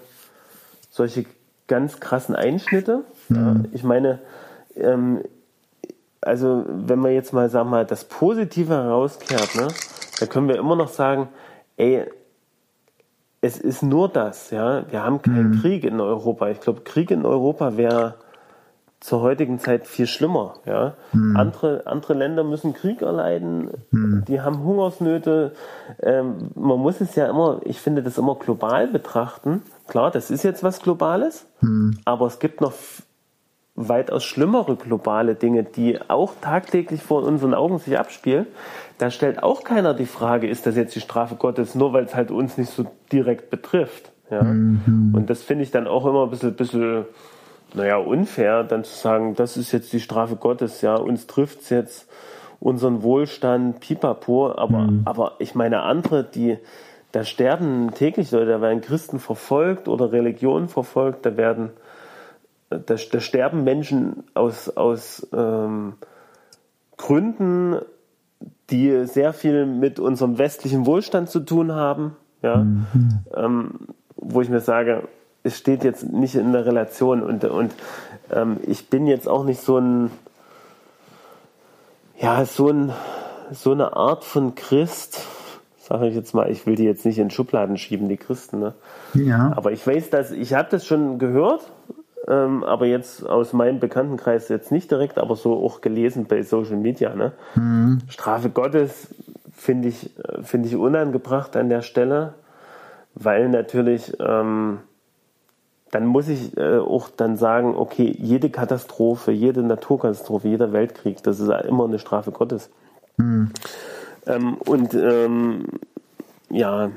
solche ganz krassen Einschnitte. Ja? Ich meine, ähm, also wenn man jetzt mal, sagen wir mal, das Positive herauskehrt, ne, da können wir immer noch sagen, ey, es ist nur das, ja. Wir haben keinen Krieg in Europa. Ich glaube, Krieg in Europa wäre zur heutigen Zeit viel schlimmer, ja. Andere, andere Länder müssen Krieg erleiden, die haben Hungersnöte. Ähm, man muss es ja immer, ich finde das immer global betrachten. Klar, das ist jetzt was Globales, aber es gibt noch weitaus schlimmere globale Dinge, die auch tagtäglich vor unseren Augen sich abspielen. Da stellt auch keiner die Frage, ist das jetzt die Strafe Gottes, nur weil es halt uns nicht so direkt betrifft. Ja? Und das finde ich dann auch immer ein bisschen, bisschen, naja, unfair, dann zu sagen, das ist jetzt die Strafe Gottes, ja, uns trifft es jetzt unseren Wohlstand, pipapo, aber, aber ich meine andere, die, da sterben täglich Leute, da werden Christen verfolgt oder Religionen verfolgt, da werden da, da sterben Menschen aus, aus ähm, Gründen, die sehr viel mit unserem westlichen Wohlstand zu tun haben, ja, ähm, wo ich mir sage, es steht jetzt nicht in der Relation und, und ähm, ich bin jetzt auch nicht so ein, ja, so, ein, so eine Art von Christ, sage ich jetzt mal, ich will die jetzt nicht in Schubladen schieben, die Christen, ne? ja. Aber ich weiß, dass ich habe das schon gehört, ähm, aber jetzt aus meinem Bekanntenkreis jetzt nicht direkt, aber so auch gelesen bei Social Media. Ne? Strafe Gottes finde ich äh, finde ich unangebracht an der Stelle, weil natürlich ähm, dann muss ich äh, auch dann sagen, okay, jede Katastrophe, jede Naturkatastrophe, jeder Weltkrieg, das ist immer eine Strafe Gottes. Ähm, und ähm, ja,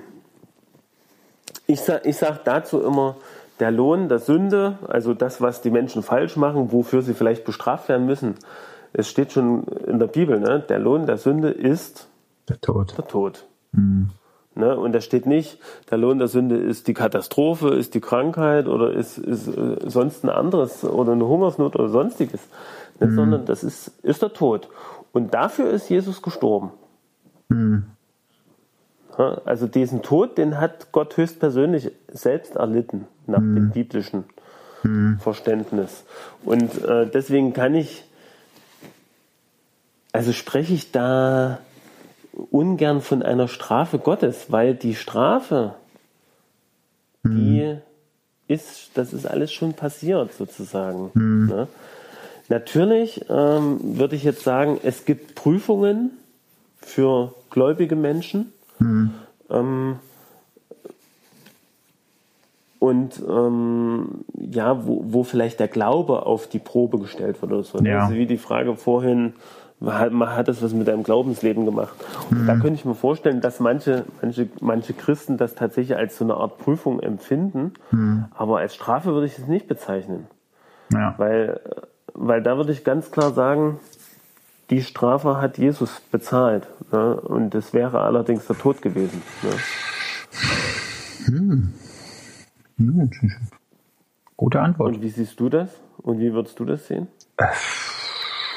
ich sag, ich sag dazu immer, der Lohn der Sünde, also das, was die Menschen falsch machen, wofür sie vielleicht bestraft werden müssen, es steht schon in der Bibel, ne? der Lohn der Sünde ist Der Tod. der Tod. Ne? Und da steht nicht, der Lohn der Sünde ist die Katastrophe, ist die Krankheit oder ist, ist äh, sonst ein anderes oder eine Hungersnot oder sonstiges, ne? sondern das ist, ist der Tod. Und dafür ist Jesus gestorben. Ja, Also diesen Tod, den hat Gott höchstpersönlich selbst erlitten, nach dem biblischen Verständnis. Und äh, deswegen kann ich, also spreche ich da ungern von einer Strafe Gottes, weil die Strafe, die ist, das ist alles schon passiert sozusagen. Ne? Natürlich ähm, würde ich jetzt sagen, es gibt Prüfungen für gläubige Menschen. Ähm, und ähm, ja, wo, wo vielleicht der Glaube auf die Probe gestellt wird oder so. ne? Ja. Also wie die Frage vorhin, hat, hat das was mit deinem Glaubensleben gemacht? Und da könnte ich mir vorstellen, dass manche, manche, manche Christen das tatsächlich als so eine Art Prüfung empfinden, aber als Strafe würde ich es nicht bezeichnen. Ja. Weil, weil da würde ich ganz klar sagen, die Strafe hat Jesus bezahlt. Ne? Und das wäre allerdings der Tod gewesen. Ne? Hm, Gute Antwort. Und wie siehst du das? Und wie würdest du das sehen?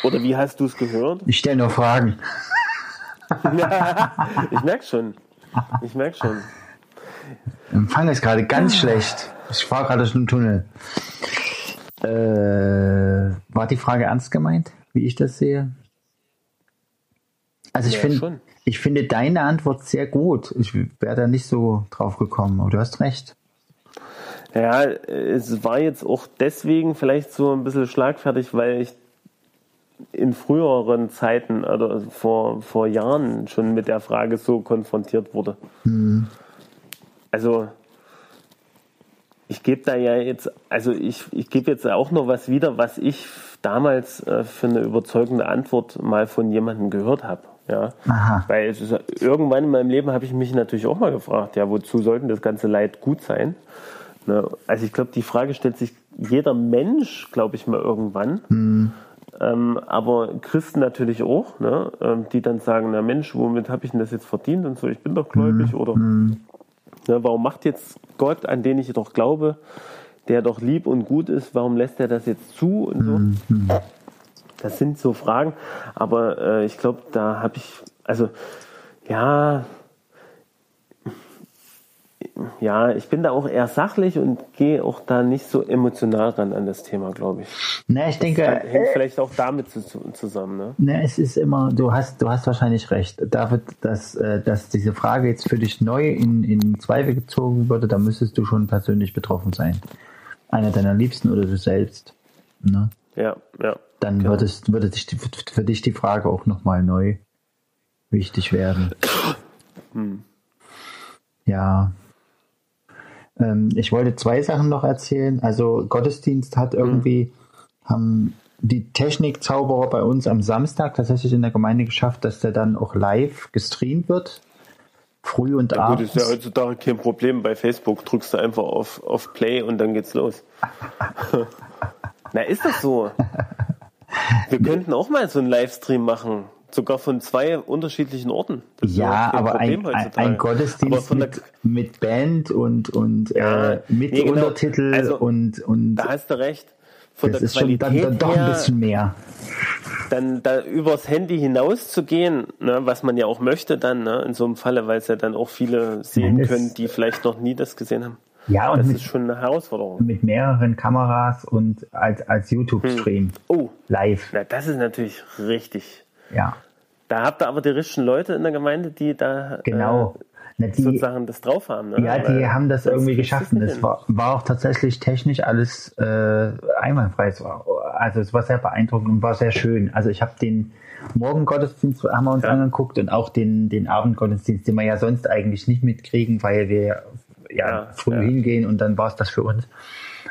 Oder wie hast du es gehört? Ich stelle nur Fragen. [laughs] Ich merke schon. Ich merke schon. Empfang ist gerade ganz schlecht. Ich fahre gerade durch den Tunnel. Äh, war die Frage ernst gemeint, wie ich das sehe? Also ich Ja, finde, ich finde deine Antwort sehr gut. Ich wäre da nicht so drauf gekommen, aber du hast recht. Ja, es war jetzt auch deswegen vielleicht so ein bisschen schlagfertig, weil ich in früheren Zeiten oder vor, vor Jahren schon mit der Frage so konfrontiert wurde. Also ich gebe da ja jetzt, also ich, ich gebe jetzt auch noch was wieder, was ich damals äh, für eine überzeugende Antwort mal von jemandem gehört habe. Ja, Aha. weil ist, irgendwann in meinem Leben habe ich mich natürlich auch mal gefragt, ja, wozu sollten das ganze Leid gut sein? Ne? Also ich glaube, die Frage stellt sich jeder Mensch, glaube ich mal irgendwann. Ähm, aber Christen natürlich auch, ne? ähm, die dann sagen, na Mensch, womit habe ich denn das jetzt verdient und so, ich bin doch gläubig oder? Ne, warum macht jetzt Gott, an den ich doch glaube, der doch lieb und gut ist, warum lässt er das jetzt zu und so? Das sind so Fragen, aber äh, ich glaube, da habe ich, also ja, ja, ich bin da auch eher sachlich und gehe auch da nicht so emotional ran an das Thema, glaube ich. Na, ich denke, Das hängt vielleicht auch damit zu, zu, zusammen, ne? Na, es ist immer, du hast, du hast wahrscheinlich recht. David, dass, äh, dass diese Frage jetzt für dich neu in, in Zweifel gezogen würde, da müsstest du schon persönlich betroffen sein. Einer deiner Liebsten oder du selbst. Ne? Ja, ja. Dann Genau. würdest, würde dich für dich die Frage auch nochmal neu wichtig werden. Ja. Ähm, ich wollte zwei Sachen noch erzählen. Also Gottesdienst hat irgendwie, haben die Technikzauberer bei uns am Samstag tatsächlich in der Gemeinde geschafft, dass der dann auch live gestreamt wird. Früh und Gut, abends. ist ja heutzutage kein Problem. Bei Facebook drückst du einfach auf, auf Play und dann geht's los. [laughs] Na, ist das so? Wir könnten auch mal so einen Livestream machen. Sogar von zwei unterschiedlichen Orten. Das ja, aber ein, ein, Gottesdienst mit, mit Band und, und Ja, äh, mit nee, genau. Untertitel Also, und, und da hast du recht. Von das der ist schon Qualität dann, dann doch ein bisschen mehr. dann da übers Handy hinaus zu gehen, ne, was man ja auch möchte dann, ne, in so einem Falle, weil es ja dann auch viele sehen das- können, die vielleicht noch nie das gesehen haben. Ja, und Das mit, ist schon eine Herausforderung. mit mehreren Kameras und als, als YouTube-Stream Oh, live. na, das ist natürlich richtig. Ja, Da habt ihr aber die richtigen Leute in der Gemeinde, die da genau. Na, äh, die, sozusagen das drauf haben. Ne? ja, die Weil haben das irgendwie geschafft. nicht das war, war auch tatsächlich technisch alles äh, einwandfrei. Es war, also es war sehr beeindruckend und war sehr schön. Also ich habe den Morgengottesdienst haben wir uns Ja. angeguckt und auch den, den Abendgottesdienst, den wir ja sonst eigentlich nicht mitkriegen, weil wir ja, Ja, früh ja. hingehen und dann war es das für uns.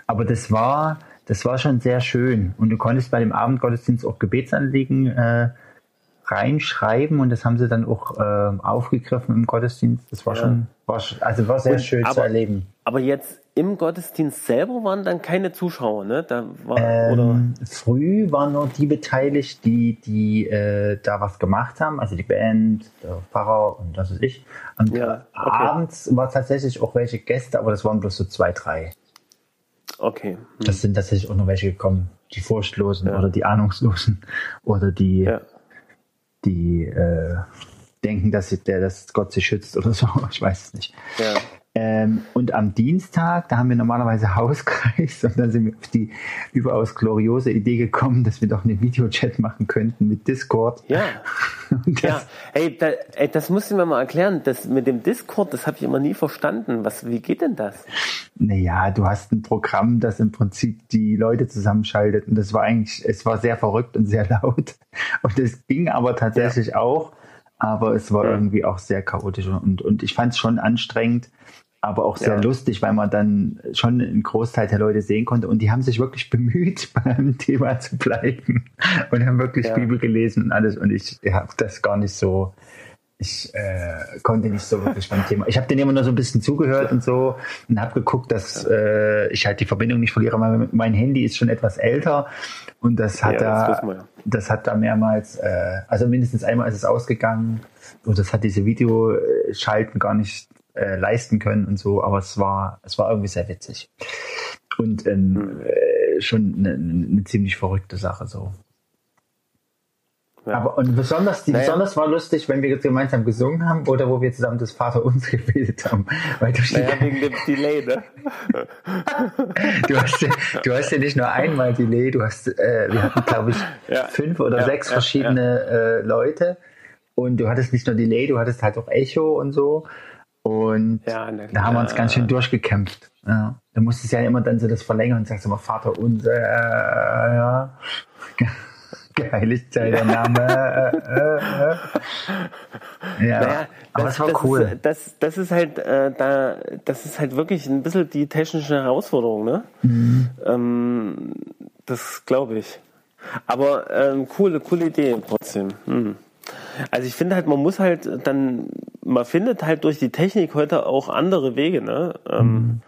Aber das war, das war schon sehr schön. Und du konntest bei dem Abendgottesdienst auch Gebetsanliegen äh, reinschreiben und das haben sie dann auch äh, aufgegriffen im Gottesdienst. Das war Ja. schon, war, also war sehr Und- schön zu aber- erleben. Aber jetzt, im Gottesdienst selber waren dann keine Zuschauer, ne? Da war, Ähm, oder? früh waren nur die beteiligt, die, die äh, da was gemacht haben, also die Band, der Pfarrer und das ist ich. Und Ja, okay. abends war tatsächlich auch welche Gäste, aber das waren bloß so zwei, drei. Okay. Hm. Das sind tatsächlich auch noch welche gekommen. Die Furchtlosen Ja. oder die Ahnungslosen [laughs] oder die, Ja. Die äh, denken, dass, sie, dass Gott sie schützt oder so. [laughs] Ich weiß es nicht. Ja. Ähm, und am Dienstag, da haben wir normalerweise [laughs] Hauskreis und dann sind wir auf die überaus gloriose Idee gekommen, dass wir doch einen Videochat machen könnten mit Discord. Ja. [laughs] Und Ja, das, ey, da, ey, das musst du mir mal erklären. Das mit dem Discord, das habe ich immer nie verstanden. Was, wie geht denn das? Naja, du hast ein Programm, das im Prinzip die Leute zusammenschaltet und das war eigentlich, es war sehr verrückt und sehr [laughs] laut und es ging aber tatsächlich auch, aber es war Ja. irgendwie auch sehr chaotisch und, und ich fand es schon anstrengend, aber auch sehr Ja. lustig, weil man dann schon einen Großteil der Leute sehen konnte und die haben sich wirklich bemüht, [laughs] beim Thema zu bleiben und haben wirklich Ja. Bibel gelesen und alles und ich habe das gar nicht so, ich äh, konnte nicht so wirklich beim Thema. Ich habe den immer nur so ein bisschen zugehört und so und habe geguckt, dass äh, ich halt die Verbindung nicht verliere. Weil mein Handy ist schon etwas älter und das hat Ja, das da, ja. das hat da mehrmals, äh, also mindestens einmal ist es ausgegangen und das hat diese Videoschalten gar nicht äh, leisten können und so. Aber es war, es war irgendwie sehr witzig und ähm, Hm. äh, schon eine, eine ziemlich verrückte Sache so. Ja. Aber und besonders, die, Naja. besonders war lustig, wenn wir jetzt gemeinsam gesungen haben oder wo wir zusammen das Vater [laughs] uns gebildet haben. Weil du, naja, [laughs] wegen dem Delay, ne? [laughs] du, hast, ja- du hast ja nicht nur einmal Delay, du hast, äh, wir hatten glaube ich Ja. fünf oder Ja, sechs verschiedene Äh, Leute und du hattest nicht nur Delay, du hattest halt auch Echo und so. Und Ja, na da haben wir uns ganz schön durchgekämpft. Ja. Du musstest ja immer dann so das verlängern und sagst immer Vater unser, äh, ja. Geheiligt sei der Name. Äh, äh, äh. Ja, Naja, aber das, es war das cool. Ist, das, das ist halt äh, da, das ist halt wirklich ein bisschen die technische Herausforderung, ne? Mhm. Ähm, das glaube ich. Aber ähm, coole, coole Idee trotzdem. Hm. Also ich finde halt, man muss halt dann, man findet halt durch die Technik heute auch andere Wege, ne? Ähm, Mhm.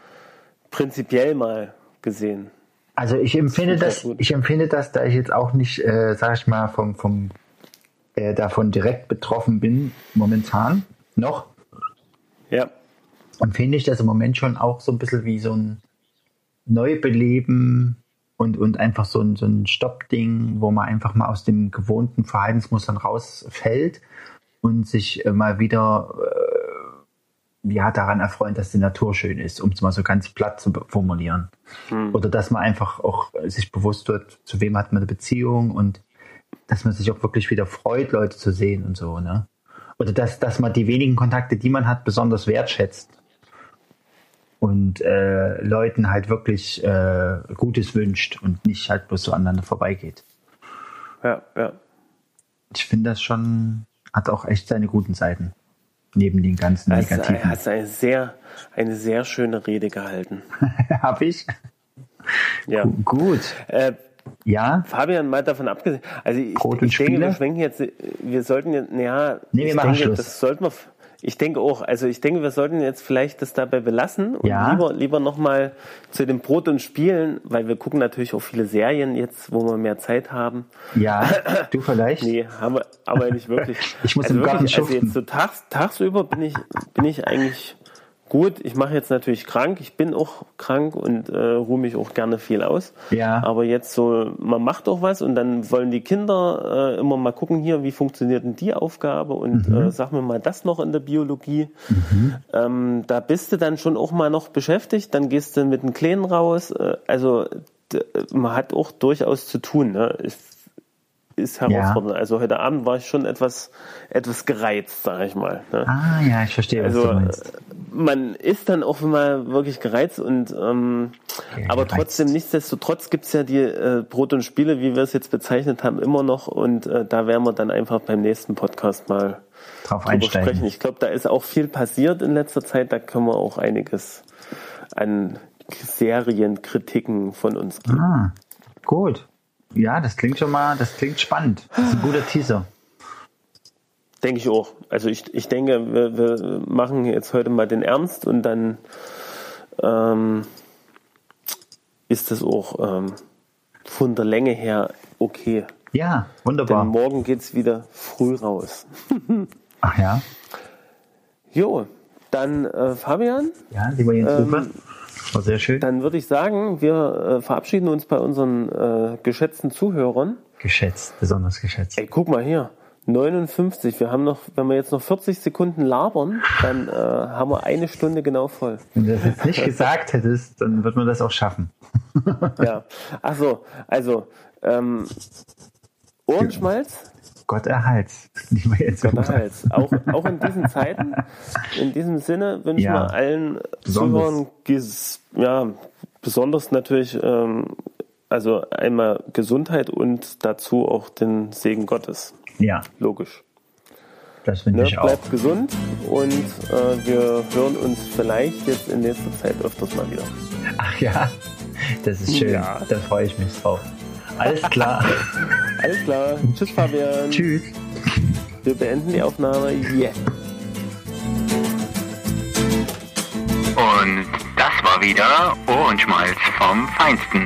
Prinzipiell mal gesehen. Also ich empfinde das, gut. ich empfinde das, da ich jetzt auch nicht, äh, sag ich mal, vom, vom äh, davon direkt betroffen bin, momentan noch, Ja. empfinde ich das im Moment schon auch so ein bisschen wie so ein Neubeleben und, und einfach so ein, so ein Stoppding, wo man einfach mal aus dem gewohnten Verhaltensmustern rausfällt und sich äh, mal wieder äh, ja, daran erfreut, dass die Natur schön ist, um es mal so ganz platt zu formulieren. Oder dass man einfach auch sich bewusst wird, zu wem hat man eine Beziehung und dass man sich auch wirklich wieder freut, Leute zu sehen und so, ne? Oder dass, dass man die wenigen Kontakte, die man hat, besonders wertschätzt. Und äh, Leuten halt wirklich äh, Gutes wünscht und nicht halt bloß so aneinander vorbeigeht. Ja, ja. Ich finde das schon, hat auch echt seine guten Seiten. Neben den ganzen Hast, negativen. hast eine sehr, eine sehr schöne Rede gehalten. [laughs] Hab ich? Ja. Gut. Äh, Ja, Fabian, mal davon abgesehen, also ich, ich denke, Spiele? wir schwenken jetzt, wir sollten jetzt, ja, Nee, wir machen denke, Schluss. das sollten wir, ich denke auch, also ich denke, wir sollten jetzt vielleicht das dabei belassen und Ja. lieber, lieber nochmal zu dem Brot und Spielen, weil wir gucken natürlich auch viele Serien jetzt, wo wir mehr Zeit haben. ja, du vielleicht? Nee, haben wir aber nicht wirklich. [laughs] Ich muss also im Garten wirklich, also schuften. jetzt so tags, tagsüber bin ich, bin ich eigentlich gut. Ich mache jetzt natürlich krank. Ich bin auch krank und äh, ruhe mich auch gerne viel aus. Ja. Aber jetzt so, man macht auch was und dann wollen die Kinder äh, immer mal gucken hier, wie funktioniert denn die Aufgabe und Mhm. äh, sag mir mal das noch in der Biologie. Ähm, da bist du dann schon auch mal noch beschäftigt. Dann gehst du mit den Kleinen raus. Äh, also man hat auch durchaus zu tun. Ne? Ist, ist herausfordernd. Also heute Abend war ich schon etwas, etwas gereizt, sage ich mal. Ne? Ah ja, ich verstehe, was Also du meinst. äh, man ist dann auch wirklich gereizt und ähm, Ja, aber gereizt. trotzdem nichtsdestotrotz gibt's ja die äh, Brot und Spiele, wie wir es jetzt bezeichnet haben, immer noch und äh, da werden wir dann einfach beim nächsten Podcast mal Drauf drüber einsteigen. sprechen. Ich glaube, da ist auch viel passiert in letzter Zeit, da können wir auch einiges an Serienkritiken von uns geben. Ah, gut. Ja, das klingt schon mal, das klingt spannend. Das ist ein guter Teaser. Denke ich auch. Also ich, ich denke, wir, wir machen jetzt heute mal den Ernst und dann äh, ähm, ist es auch ähm, von der Länge her okay. Ja, wunderbar. Denn morgen geht's wieder früh raus. [laughs] Ach ja. Jo, dann äh, Fabian, Ja, lieber Jens Ähm. War sehr schön. dann würde ich sagen, wir äh, verabschieden uns bei unseren äh, geschätzten Zuhörern. Geschätzt, besonders geschätzt. Ey, guck mal hier. 59. Wir haben noch, wenn wir jetzt noch 40 Sekunden labern, dann äh, haben wir eine Stunde genau voll. Wenn du das jetzt nicht [laughs] gesagt hättest, dann wird man das auch schaffen. Ja. Ach so, also ähm, Ohrenschmalz, Gott erhalt's, [laughs] lieber Jens Gott erhalt's. Auch, auch in diesen Zeiten. In diesem Sinne wünschen Ja. wir allen Besonders. Zuhörern, ja, besonders natürlich, ähm, also einmal Gesundheit und dazu auch den Segen Gottes. Ja, Logisch. das finde Ne? ich auch. Bleibt gesund und äh, wir hören uns vielleicht jetzt in nächster Zeit öfters mal wieder. Ach ja, das ist schön. Ja. Da freue ich mich drauf. Alles klar. Alles klar. Tschüss, Fabian. Tschüss. Wir beenden die Aufnahme jetzt. Und das war wieder Ohrenschmalz vom Feinsten.